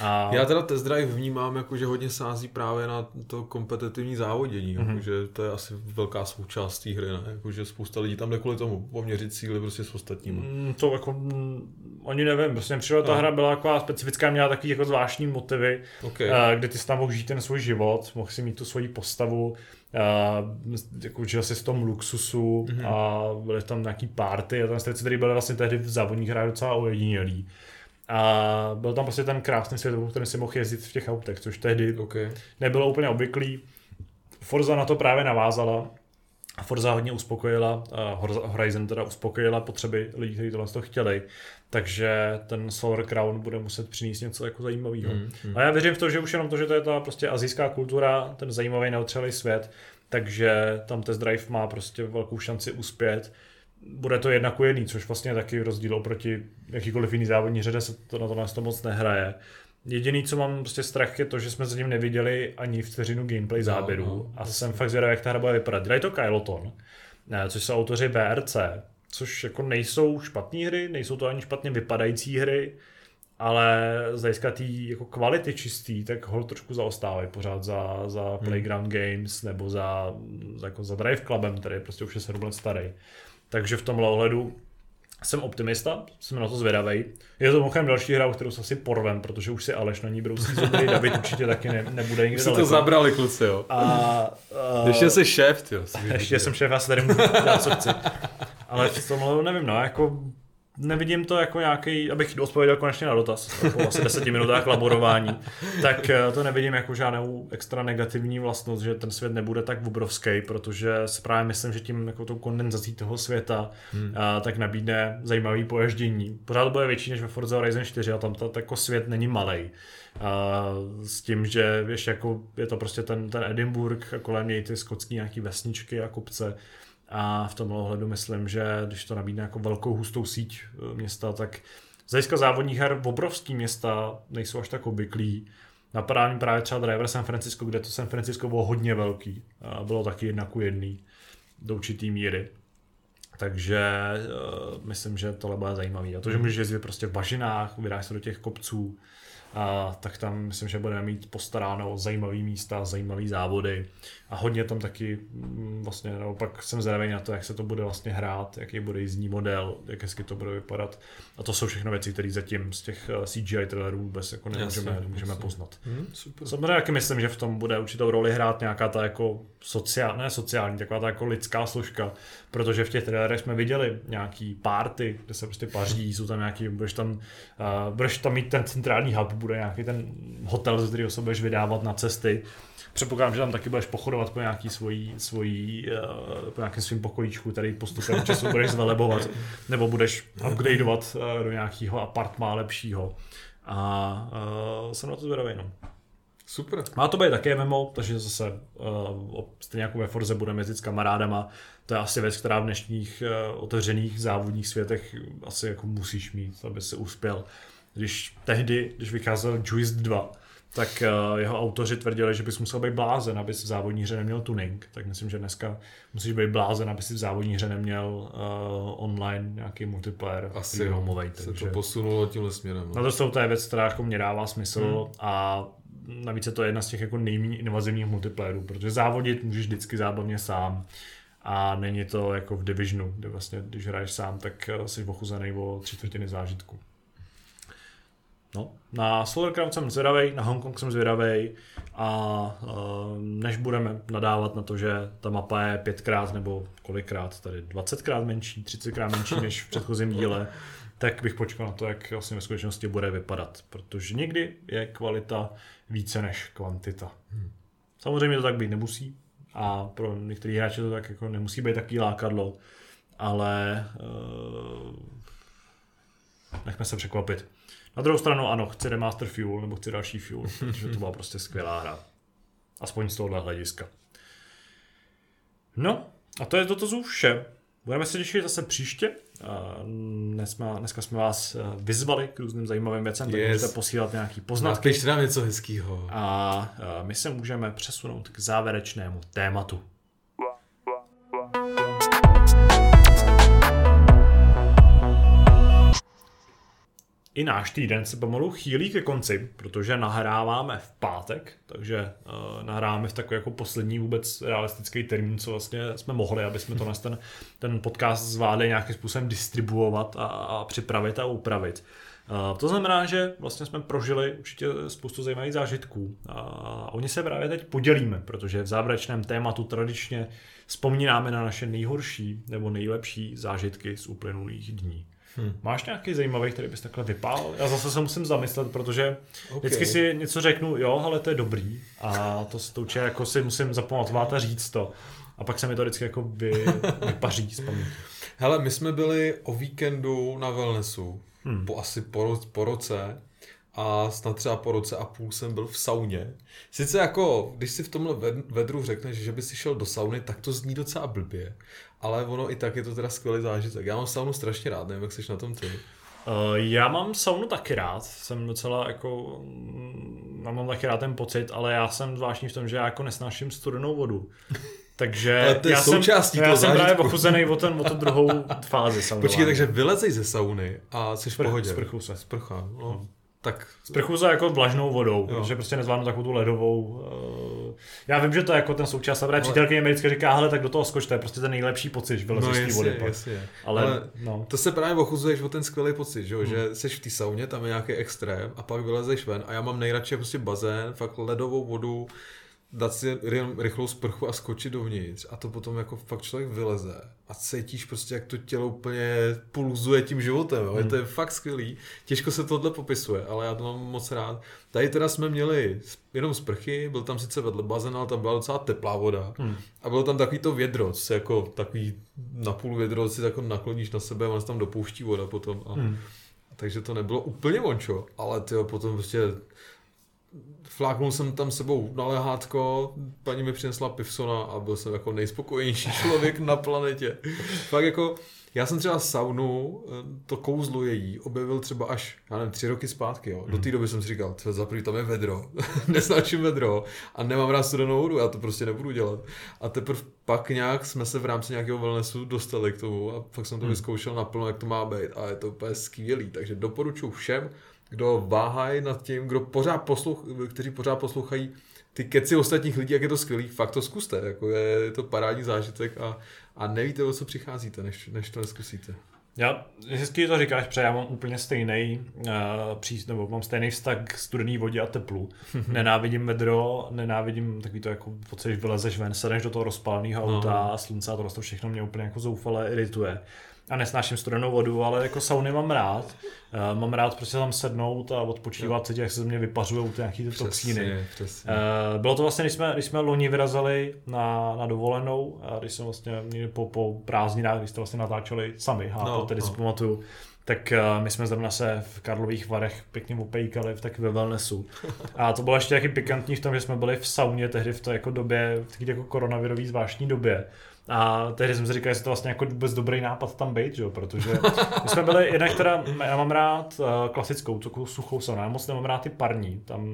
A... Já teda test drive vnímám jako, že hodně sází právě na to kompetitivní závodění, mm-hmm. jako, že to je asi velká součást té hry, ne? Jako, že spousta lidí tam jde kvůli tomu poměřit síly prostě s ostatními. Mm, To jako, mm, ani nevím, prostě přijde ta hra byla jako specifická, měla takový jako zvláštní motivy, Okay. okay. kde ty tam mohl žít ten svůj život, mohl si mít tu svoji postavu, a, jako žil jsi v tom luxusu Mhm. mm-hmm. a byly tam nějaký party a tam věci, které byly vlastně tehdy v závodních hrách docela ojedinělý. A byl tam prostě ten krásný svět, po kterém si mohl jezdit v těch autech, což tehdy okay. nebylo úplně obvyklý. Forza na to právě navázala. A Forza hodně uspokojila, Horza- Horizon teda uspokojila potřeby lidí, kteří tohle to chtěli. Takže ten Solar Crown bude muset přinést něco jako zajímavého. Mm, mm. A já věřím v to, že už jenom to, že to je ta prostě azijská kultura, ten zajímavý neotřelý svět, takže tam Test Drive má prostě velkou šanci uspět. Bude to jedna ku jedný, což vlastně je taky rozdíl oproti jakýkoliv jiný závodní řadě se to na to nás to moc nehraje. Jediný, co mám prostě strach, je to, že jsme zatím neviděli ani vteřinu gameplay záběru no, a jsem fakt zvědavý, jak ta hra bude vypadat. Dělají to Kyloton, eh, což jsou autoři BRC, což jako nejsou špatné hry, nejsou to ani špatně vypadající hry, ale z hlediska té jako kvality čistý, tak hol trošku zaostávají pořád za, za Playground Games nebo za, za, jako za Drive Clubem, který je prostě už je 7 let starý. Takže v tomhle ohledu jsem optimista, jsem na to zvědavý. Je to mimochodem další hra, o kterou se asi porvem, protože už si Aleš na ní brousí zuby, David určitě taky ne, nebude nikdy Už si to zabrali, kluci, jo. A, a, Ještě jsi šéf, jo. ještě jsem šéf, já se tady můžu dělat, co chci. Ale v tomhle nevím, no, jako nevidím to jako nějaký, abych odpověděl konečně na dotaz, po asi deseti minutách laborování, tak eh, to nevidím jako žádnou extra negativní vlastnost, že ten svět nebude tak obrovský, protože si právě myslím, že tím jako tou kondenzací toho světa hmm. a, tak nabídne zajímavý poježdění. Pořád to bude větší než ve Forza Horizon 4 a tam ta, jako svět není malý. A s tím, že ještě jako je to prostě ten, ten Edinburgh a kolem něj ty skotský nějaký vesničky a kopce a v tomhle ohledu myslím, že když to nabídne jako velkou hustou síť eh, města, tak z hlediska závodních her obrovský města nejsou až tak obvyklý. Napadá mi právě třeba Driver San Francisco, kde to San Francisco bylo hodně velký. Bylo taky jedna ku jedný do určitý míry. Takže uh, myslím, že tohle bude zajímavý. A to, že můžeš jezdit prostě v bažinách, vydáš se do těch kopců, a tak tam myslím, že budeme mít postaráno o zajímavý místa, zajímavý závody a hodně tam taky mm, vlastně naopak jsem zvědavý na to, jak se to bude vlastně hrát, jaký bude jízdní model, jak hezky to bude vypadat a to jsou všechno věci, které zatím z těch eh, CGI trailerů vůbec jako nemůžeme, Jasně, nemůžeme jasně. poznat. Hmm, super. Samozřejmě taky myslím, že v tom bude určitou roli hrát nějaká ta jako sociální, ne sociální, taková ta jako lidská složka, protože v těch trailerech jsme viděli nějaký party, kde se prostě paří, jsou tam nějaký, budeš tam, uh, budeš tam mít ten centrální hub, bude nějaký ten hotel, ze kterého se budeš vydávat na cesty. Předpokládám, že tam taky budeš pochodovat po nějaký svojí, svojí uh, po nějakém svým pokojíčku, který postupem času budeš zvelebovat, nebo budeš upgradeovat uh, do nějakého apartmá lepšího. A uh, jsem na to zvědavý, no. Super. Má to být také MMO, takže zase uh, stejně jako ve Forze budeme jezdit s kamarádama. To je asi věc, která v dnešních uh, otevřených závodních světech asi jako musíš mít, aby se uspěl. Když tehdy, když vycházel Juice 2, tak uh, jeho autoři tvrdili, že bys musel být blázen, abys v závodní hře neměl tuning. Tak myslím, že dneska musíš být blázen, aby si v závodní hře neměl uh, online nějaký multiplayer. Asi homovej, se takže... to posunulo tímhle směrem. No. Na to, to je věc, která jako mě dává smysl hmm. a navíc je to jedna z těch jako nejméně invazivních multiplayerů, protože závodit můžeš vždycky zábavně sám a není to jako v Divisionu, kde vlastně, když hraješ sám, tak eh, jsi ochuzený o tři čtvrtiny zážitku. No, na Solarcraft jsem zvědavej, na Hongkong jsem zvědavej a uh, než budeme nadávat na to, že ta mapa je pětkrát nebo kolikrát, tady 20krát menší, 30krát menší než v předchozím díle, tak bych počkal na to, jak vlastně ve skutečnosti bude vypadat, protože někdy je kvalita více než kvantita. Hmm. Samozřejmě to tak být nemusí a pro některé hráče to tak jako nemusí být takový lákadlo, ale uh, nechme se překvapit. Na druhou stranu ano, chci Remaster Fuel nebo chci další Fuel, protože to byla prostě skvělá hra. Aspoň z tohohle hlediska. No, a to je toto vše. Budeme se těšit zase příště. Dneska, dneska jsme vás eh, vyzvali k různým zajímavým věcem, yes. tak můžete posílat nějaký poznatky. Napište nám něco hezkého. A my se můžeme přesunout k závěrečnému tématu. I náš týden se pomalu chýlí ke konci, protože nahráváme v pátek, takže uh, nahráváme v takový jako poslední vůbec realistický termín, co vlastně jsme mohli, aby jsme to ten, ten podcast zvládli nějakým způsobem distribuovat a, a připravit a upravit. Uh, to znamená, že vlastně jsme prožili určitě spoustu zajímavých zážitků a oni se právě teď podělíme, protože v závěrečném tématu tradičně vzpomínáme na naše nejhorší nebo nejlepší zážitky z uplynulých dní. Hmm. Máš nějaký zajímavý, který bys takhle vypál? Já zase se musím zamyslet, protože okay. vždycky si něco řeknu, jo, ale to je dobrý a to, to určitě jako si musím zapamatovat a říct to. A pak se mi to vždycky jako vy, vypaří z Hele, my jsme byli o víkendu na wellnessu, hmm. po asi po, po roce a snad třeba po roce a půl jsem byl v sauně. Sice jako, když si v tomhle vedru řekneš, že by si šel do sauny, tak to zní docela blbě. Ale ono i tak je to teda skvělý zážitek. Já mám saunu strašně rád, nevím, jak jsi na tom ty. Uh, já mám saunu taky rád, jsem docela jako, mm, já mám taky rád ten pocit, ale já jsem zvláštní v tom, že já jako nesnáším studenou vodu. Takže ale to je já jsem, já jsem právě pochuzený o, ten, o tu druhou fázi saunování. Počkej, takže vylezej ze sauny a jsi v pohodě. Sprchu se. Sprcha, no. Hmm tak... Sprchu se jako vlažnou vodou, jo. protože prostě nezvládnu takovou tu ledovou. Uh... Já vím, že to je jako ten součást, ale přítelkyně mi vždycky říká, hele, tak do toho skoč, to je prostě ten nejlepší pocit, že vylezeš no, z té vody. Jasně. Ale, ale no. to se právě ochuzuješ o ten skvělý pocit, že, hmm. že jsi v té sauně, tam je nějaký extrém a pak vylezeš ven a já mám nejradši prostě bazén, fakt ledovou vodu, dát si rychlou sprchu a skočit dovnitř a to potom jako fakt člověk vyleze a cítíš prostě, jak to tělo úplně pulzuje tím životem, jo? Hmm. to je fakt skvělý. Těžko se tohle popisuje, ale já to mám moc rád. Tady teda jsme měli jenom sprchy, byl tam sice vedle bazén, ale tam byla docela teplá voda hmm. a bylo tam takový to vědro, se jako takový napůl vědro si jako nakloníš na sebe a on se tam dopouští voda potom a hmm. Takže to nebylo úplně vončo, ale ty potom prostě fláknul jsem tam sebou na lehátko, paní mi přinesla pivsona a byl jsem jako nejspokojenější člověk na planetě. Fakt jako, já jsem třeba saunu, eh, to kouzlo její, objevil třeba až, já nevím, tři roky zpátky, jo. Do té doby jsem si říkal, za prvý tam je vedro, nesnáším vedro a nemám rád studenou vodu, já to prostě nebudu dělat. A teprve pak nějak jsme se v rámci nějakého wellnessu dostali k tomu a pak jsem to hmm. vyzkoušel naplno, jak to má být a je to úplně skvělý. Takže doporučuji všem, kdo váhají nad tím, kdo pořád posluch, kteří pořád poslouchají ty keci ostatních lidí, jak je to skvělý, fakt to zkuste, jako je, je to parádní zážitek a, a nevíte, o co přicházíte, než, než to neskusíte. Já, hezky to říkáš, protože já mám úplně stejný uh, přístup, nebo mám stejný vztah k studený vodě a teplu. nenávidím vedro, nenávidím takový to jako pocit, že vylezeš ven, sedneš do toho rozpáleného no. auta, no. slunce a to všechno mě úplně jako zoufale irituje a nesnáším studenou vodu, ale jako sauny mám rád. Uh, mám rád prostě tam sednout a odpočívat, cítit, jak se ze mě vypařují ty nějaký ty toxíny. Uh, bylo to vlastně, když jsme, když jsme loni vyrazili na, na dovolenou, a když jsme vlastně měli po, po prázdninách, když jste vlastně natáčeli sami, a no, to tedy no. si pamatuju, tak uh, my jsme zrovna se v Karlových Varech pěkně opejkali v takové wellnessu. A to bylo ještě taky pikantní v tom, že jsme byli v sauně tehdy v té jako době, v jako koronavirové zvláštní době A tehdy jsem si říkal, jestli to vlastně jako vůbec dobrý nápad tam být, že? protože my jsme byli, jednak teda, já mám rád uh, klasickou, takovou suchou saunu, já moc nemám rád ty parní, tam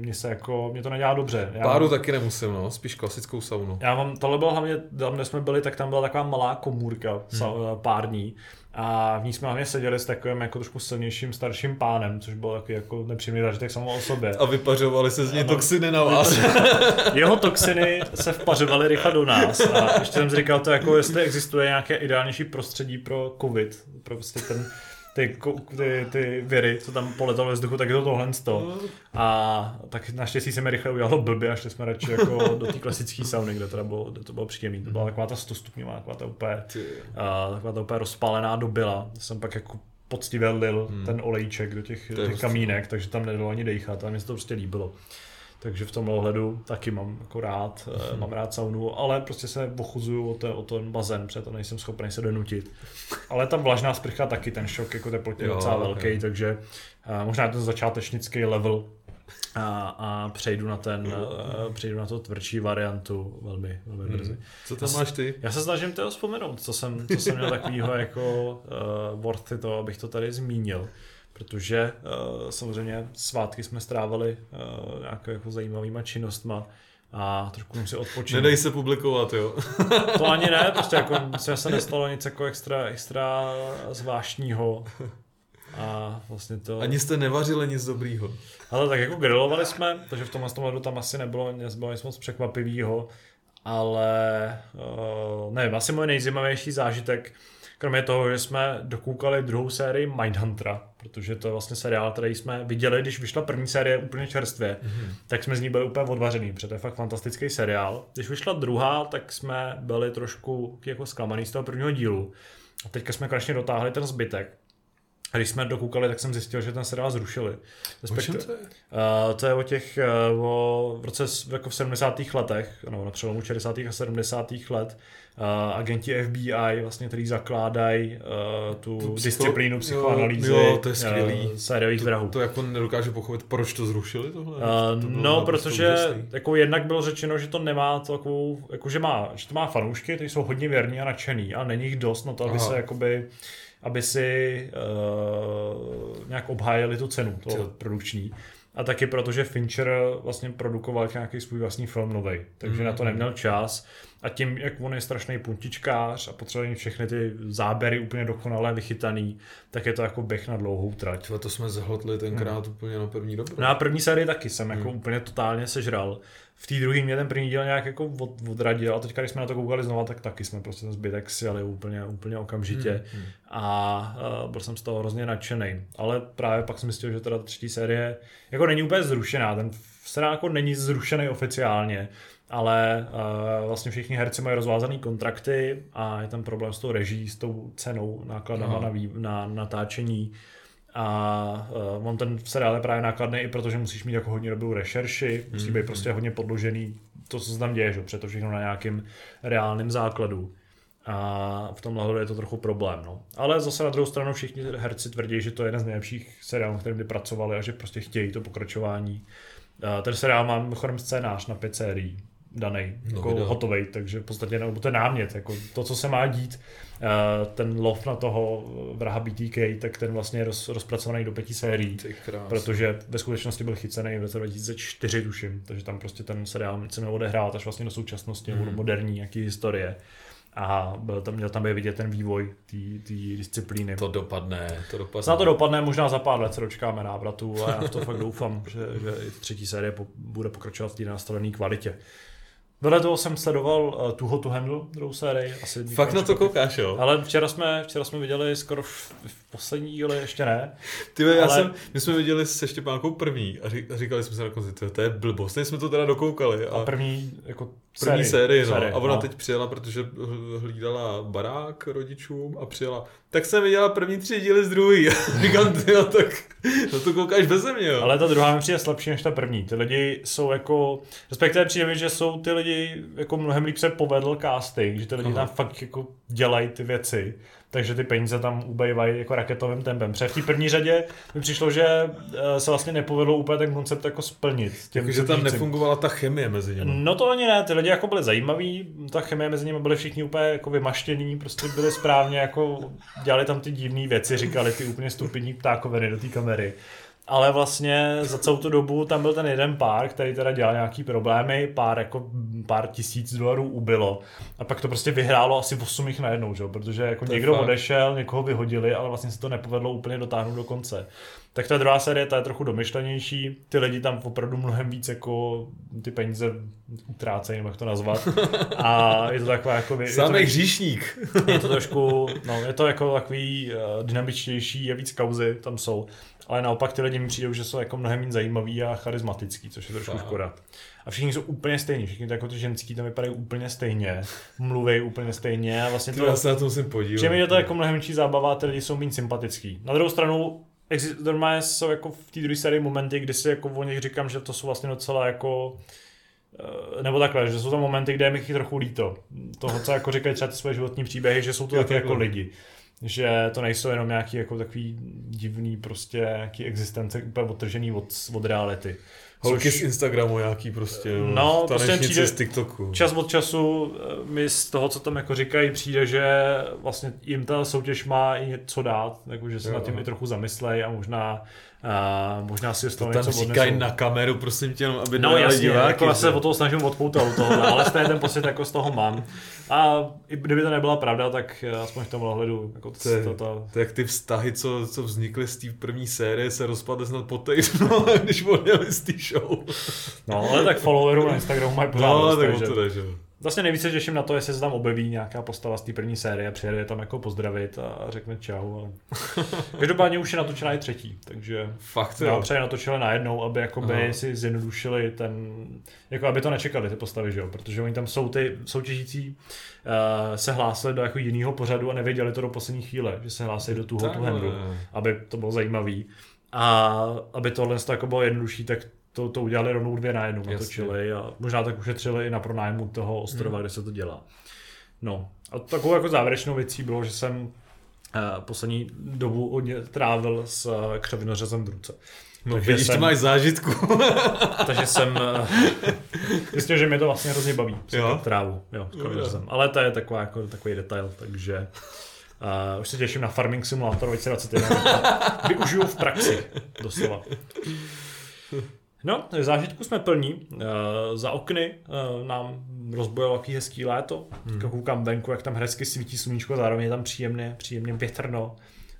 mě se jako, mě to nedělá dobře. Já Páru mám, taky nemusím, no, spíš klasickou saunu. já mám, tohle bylo hlavně, tam, kde jsme byli, tak tam byla taková malá komůrka hmm. pární a v ní jsme hlavně seděli s takovým jako trošku silnějším starším pánem, což byl takový jako nepříjemný zážitek samo o sobě. A vypařovali se z něj toxiny na vás. Jeho toxiny se vpařovaly rychle do nás a ještě jsem si říkal to jako, jestli existuje nějaké ideálnější prostředí pro covid, pro prostě ten, ty, ty, ty viry, co tam poletalo ve vzduchu, tak je to tohle to. A tak naštěstí se mi rychle udělalo blbě a šli jsme radši jako do té klasické sauny, kde, teda bylo, kde to bylo příjemné. To byla taková ta 100 stupňová, taková ta úplně, a, taková ta úplně rozpálená dobila. Jsem pak jako poctivě lil hmm. ten olejček do těch, těch hustý. kamínek, takže tam nedalo ani dejchat a mně se to prostě líbilo. Takže v tomhle ohledu taky mám jako rád, hmm. mám rád saunu, ale prostě se ochuzuju o ten, o ten bazén, protože to nejsem schopný se donutit. Ale ta vlažná sprcha taky ten šok jako teplotně je docela jo. velký, takže uh, možná je to začátečnický level a, a přejdu na ten, uh, přejdu na to tvrdší variantu velmi, velmi brzy. Hmm. Co tam máš ty? Já se snažím to vzpomenout, co jsem, co jsem měl takového jako uh, worthy to, abych to tady zmínil. Protože uh, samozřejmě svátky jsme strávili uh, nějakou jako zajímavýma činnostma a trošku jsem si odpočinul. Nedej se publikovat, jo. To ani ne, prostě jako se, se nestalo nic jako extra, extra zvláštního. A vlastně to... Ani jste nevařili nic dobrýho. Ale tak jako grilovali jsme, takže v tomhle tom ledu tam asi nebylo, nebylo nic moc překvapivého, ale uh, nevím, asi můj nejzajímavější zážitek, kromě toho, že jsme dokoukali druhou sérii Mindhuntera, protože to je vlastně seriál, který jsme viděli, když vyšla první série úplně čerstvě, mm-hmm. tak jsme z ní byli úplně odvařený, protože to je fakt fantastický seriál. Když vyšla druhá, tak jsme byli trošku jako zklamaný z toho prvního dílu. A teďka jsme konečně dotáhli ten zbytek. A když jsme dokoukali, tak jsem zjistil, že ten seriál zrušili. Čem to je? Uh, to je o těch, uh, o, v roce jako v 70. letech, no, na přelomu 60. a 70. let, uh, agenti FBI, vlastně, který zakládají uh, tu, Tu psycho- disciplínu jo, psychoanalýzy jo, to je skvělý. Uh, sériových vrahů. To jako nedokážu pochopit, proč to zrušili tohle? Uh, To bylo no, protože jako jednak bylo řečeno, že to nemá takovou, jako že má, že to má fanoušky, kteří jsou hodně věrní a nadšený a není jich dost na to, aby Aha. se jakoby, aby si uh, nějak obhájili tu cenu toho Jo. produkční. A taky proto, že Fincher vlastně produkoval nějaký svůj vlastní film nový, takže Mhm. na to neměl čas. A tím, jak on je strašný puntičkář a potřebuje všechny ty záběry úplně dokonale vychytaný, tak je to jako běh na dlouhou trať. To jsme zhltli tenkrát úplně na první dobro. No a první sérii taky jsem jako Hmm. úplně totálně sežral. V té druhé mě ten první díl nějak jako od, odradil a teďka, když jsme na to koukali znova, tak taky jsme prostě ten zbytek sjeli úplně, úplně okamžitě Hmm, hmm. a uh, byl jsem z toho hrozně nadšený. Ale právě pak jsem zjistil, že teda ta třetí série jako není úplně zrušená, ten seriál jako není zrušený oficiálně, ale uh, vlastně všichni herci mají rozvázaný kontrakty a je tam problém s tou reží, s tou cenou, nákladama Aha. na, vý, na natáčení a uh, on ten seriál je právě nákladný i protože musíš mít jako hodně dobrou rešerši, musí být prostě hodně podložený to, co se tam děje, že? protože to všechno na nějakým reálném základu. A v tom ohledu je to trochu problém. No. Ale zase na druhou stranu všichni herci tvrdí, že to je jeden z nejlepších seriálů, kterým kdy pracovali a že prostě chtějí to pokračování. A ten seriál má mimochodem scénář na pět sérií daný, No, jako hotový, takže v podstatě no, to je námět, jako to, co se má dít, eh, ten lov na toho vraha BTK, tak ten vlastně je roz, rozpracovaný do pěti sérií, protože ve skutečnosti byl chycený v roce 2004, tuším, takže tam prostě ten seriál se měl odehrát až vlastně do současnosti, nebo do Mhm. moderní nějaký historie. A byl tam, měl tam být vidět ten vývoj té disciplíny. To dopadne, to dopadne. Snad to dopadne, možná za pár let se dočkáme návratu a já v to fakt doufám, že, že i třetí série po, bude pokračovat v té nastavené kvalitě. Vedle toho jsem sledoval uh, Too Hot to Handle, druhou sérii. Asi Fakt na to koukáš, jo? Ale včera jsme, včera jsme viděli skoro poslední díle, ještě ne. Ty, já Ale- jsem, my jsme viděli se Štěpánkou první a ří- a říkali jsme se na konci, "Tyjo, to je blbost, jsme to teda dokoukali. A A první jako první série, no. série, a ona teď přijela, protože hl- hlídala barák rodičům a přijela. Tak jsem viděla první tři díly z druhý. Říkám, ty tak na to koukáš bez mě, jo. Ale ta druhá mi přijde slabší než ta první. Ty lidi jsou jako, respektive přijde mi, že jsou ty lidi, jako mnohem líp se povedl casting, že ty lidi Aha. tam fakt jako dělají ty věci. Takže ty peníze tam ubejvají jako raketovým tempem. Protože v té první řadě mi přišlo, že eh, se vlastně nepovedlo úplně ten koncept jako splnit. Těm, že tam nefungovala ta chemie mezi nimi. No to ani ne, ty lidi jako byli zajímaví, ta chemie mezi nimi byly všichni úplně jako vymaštění, prostě byli správně jako dělali tam ty divné věci, říkali ty úplně stupidní ptákoviny do té kamery ale vlastně za celou tu dobu tam byl ten jeden pár, který teda dělal nějaký problémy, pár jako pár tisíc dolarů ubylo a pak to prostě vyhrálo asi 8 jich najednou, že? protože jako někdo fakt. odešel, někoho vyhodili, ale vlastně se to nepovedlo úplně dotáhnout do konce. Tak ta druhá série, ta je trochu domyšlenější, ty lidi tam opravdu mnohem víc jako ty peníze utrácejí, nebo jak to nazvat. A je to taková jako... Samý hříšník. Je to trošku, no, je to jako takový uh, dynamičtější, je víc kauzy tam jsou ale naopak ty lidi mi přijdou, že jsou jako mnohem méně zajímaví a charismatický, což je trošku škoda. A všichni jsou úplně stejní, všichni jako ty ženský tam vypadají úplně stejně, mluví úplně stejně a vlastně to... Já se na to musím podívat. Přijde je to jako mnohem větší zábava a ty lidi jsou méně sympatický. Na druhou stranu, normálně jsou jako v té druhé sérii momenty, kdy si jako o nich říkám, že to jsou vlastně docela jako eh, nebo takhle, že jsou tam momenty, kde je mi trochu líto. Toho, co jako říkají třeba ty své životní příběhy, že jsou to taky jako lidi že to nejsou jenom nějaký jako takový divný prostě nějaký existence úplně odtržený od, od reality. Holky Což... z Instagramu nějaký prostě, no, prostě přijde, z TikToku. Čas od času eh, mi z toho, co tam jako říkají, přijde, že vlastně jim ta soutěž má i něco dát, jako že se jo. nad tím i trochu zamyslej a možná a možná si z toho to tam říkají na kameru, prosím tě, aby No jasně, diváky, jako já se o toho snažím odpoutat od toho, ale stejně ten pocit jako z toho mám. A i kdyby to nebyla pravda, tak aspoň v tom ohledu. Jako to, to, to, to, to, jak ty vztahy, co, co vznikly z té první série, se rozpadly snad po týdnu, když odjeli z té show. No, ale tak followerů na Instagramu mají pořád. No, tak takže... to jde, že Vlastně nejvíce těším na to, jestli se tam objeví nějaká postava z té první série, přijede tam jako pozdravit a řekne čau. Ale... Každopádně už je natočená i třetí, takže Fakt, jo. třeba natočili najednou, aby jakoby si zjednodušili ten, jako aby to nečekali ty postavy, že jo? protože oni tam jsou ty soutěžící uh, se hlásili do jako jiného pořadu a nevěděli to do poslední chvíle, že se hlásili do toho tu handru, aby to bylo zajímavý. A aby tohle jako bylo jednodušší, tak to, to udělali rovnou dvě na jednu, natočili a možná tak ušetřili i na pronájmu toho ostrova, hmm. kde se to dělá. No a takovou jako závěrečnou věcí bylo, že jsem uh, poslední dobu hodně trávil s uh, křevinořezem v ruce. No takže vidíš, jsem, to máš zážitku. takže jsem, uh, myslím, že mě to vlastně hrozně baví, jo? trávu, jo, s Ale to je taková, jako, takový detail, takže uh, už se těším na Farming Simulator 2021. Využiju v praxi, doslova. No, zážitku jsme plní. Uh, za okny uh, nám rozbojilo jaký hezký léto. Hmm. Koukám venku, jak tam hezky svítí sluníčko, zároveň je tam příjemně, příjemně větrno.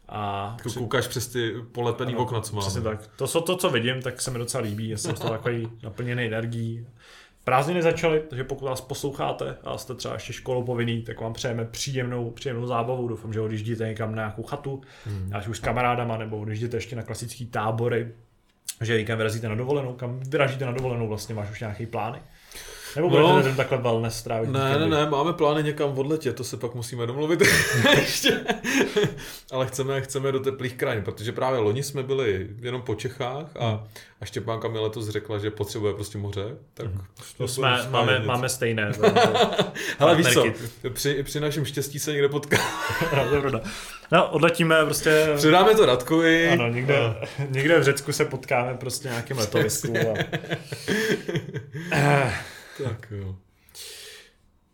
A při... koukáš přes ty polepený ano, okna, co máme. Přesně tak. To, co, to, co vidím, tak se mi docela líbí. Já jsem z toho takový naplněný energií. Prázdniny začaly, takže pokud vás posloucháte a jste třeba ještě školou povinný, tak vám přejeme příjemnou, příjemnou zábavu. Doufám, že odjíždíte někam na nějakou chatu, hmm. ať už s kamarádama, nebo odjíždíte ještě na klasický tábory, že víkend vyrazíte na dovolenou, kam vyražíte na dovolenou, vlastně máš už nějaký plány? Nebo budete no, ten takhle wellness strávit? Ne, ne, ne, máme plány někam odletě, to se pak musíme domluvit ještě. Ale chceme, chceme do teplých krajin, protože právě loni jsme byli jenom po Čechách a, hmm. a Štěpánka mi letos řekla, že potřebuje prostě moře. Tak hmm. to jsme, máme, máme stejné. Ale víš co, při, při našem štěstí se někde potká. no, no, odletíme prostě... Předáme to Radkovi. Ano, někde, no. někde v Řecku se potkáme prostě nějakým letovisku. A... Tak jo.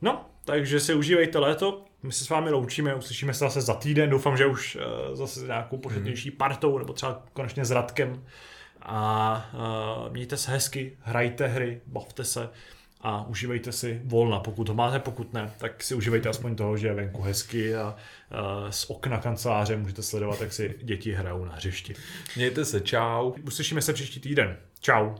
No, takže si užívejte léto. My se s vámi loučíme, uslyšíme se zase za týden. Doufám, že už uh, zase s nějakou početnější partou, nebo třeba konečně s Radkem. A uh, mějte se hezky, hrajte hry, bavte se a užívejte si volna. Pokud ho máte, pokud ne, tak si užívejte aspoň toho, že je venku hezky a uh, z okna kanceláře můžete sledovat, jak si děti hrajou na hřišti. Mějte se, čau. Uslyšíme se příští týden. Čau.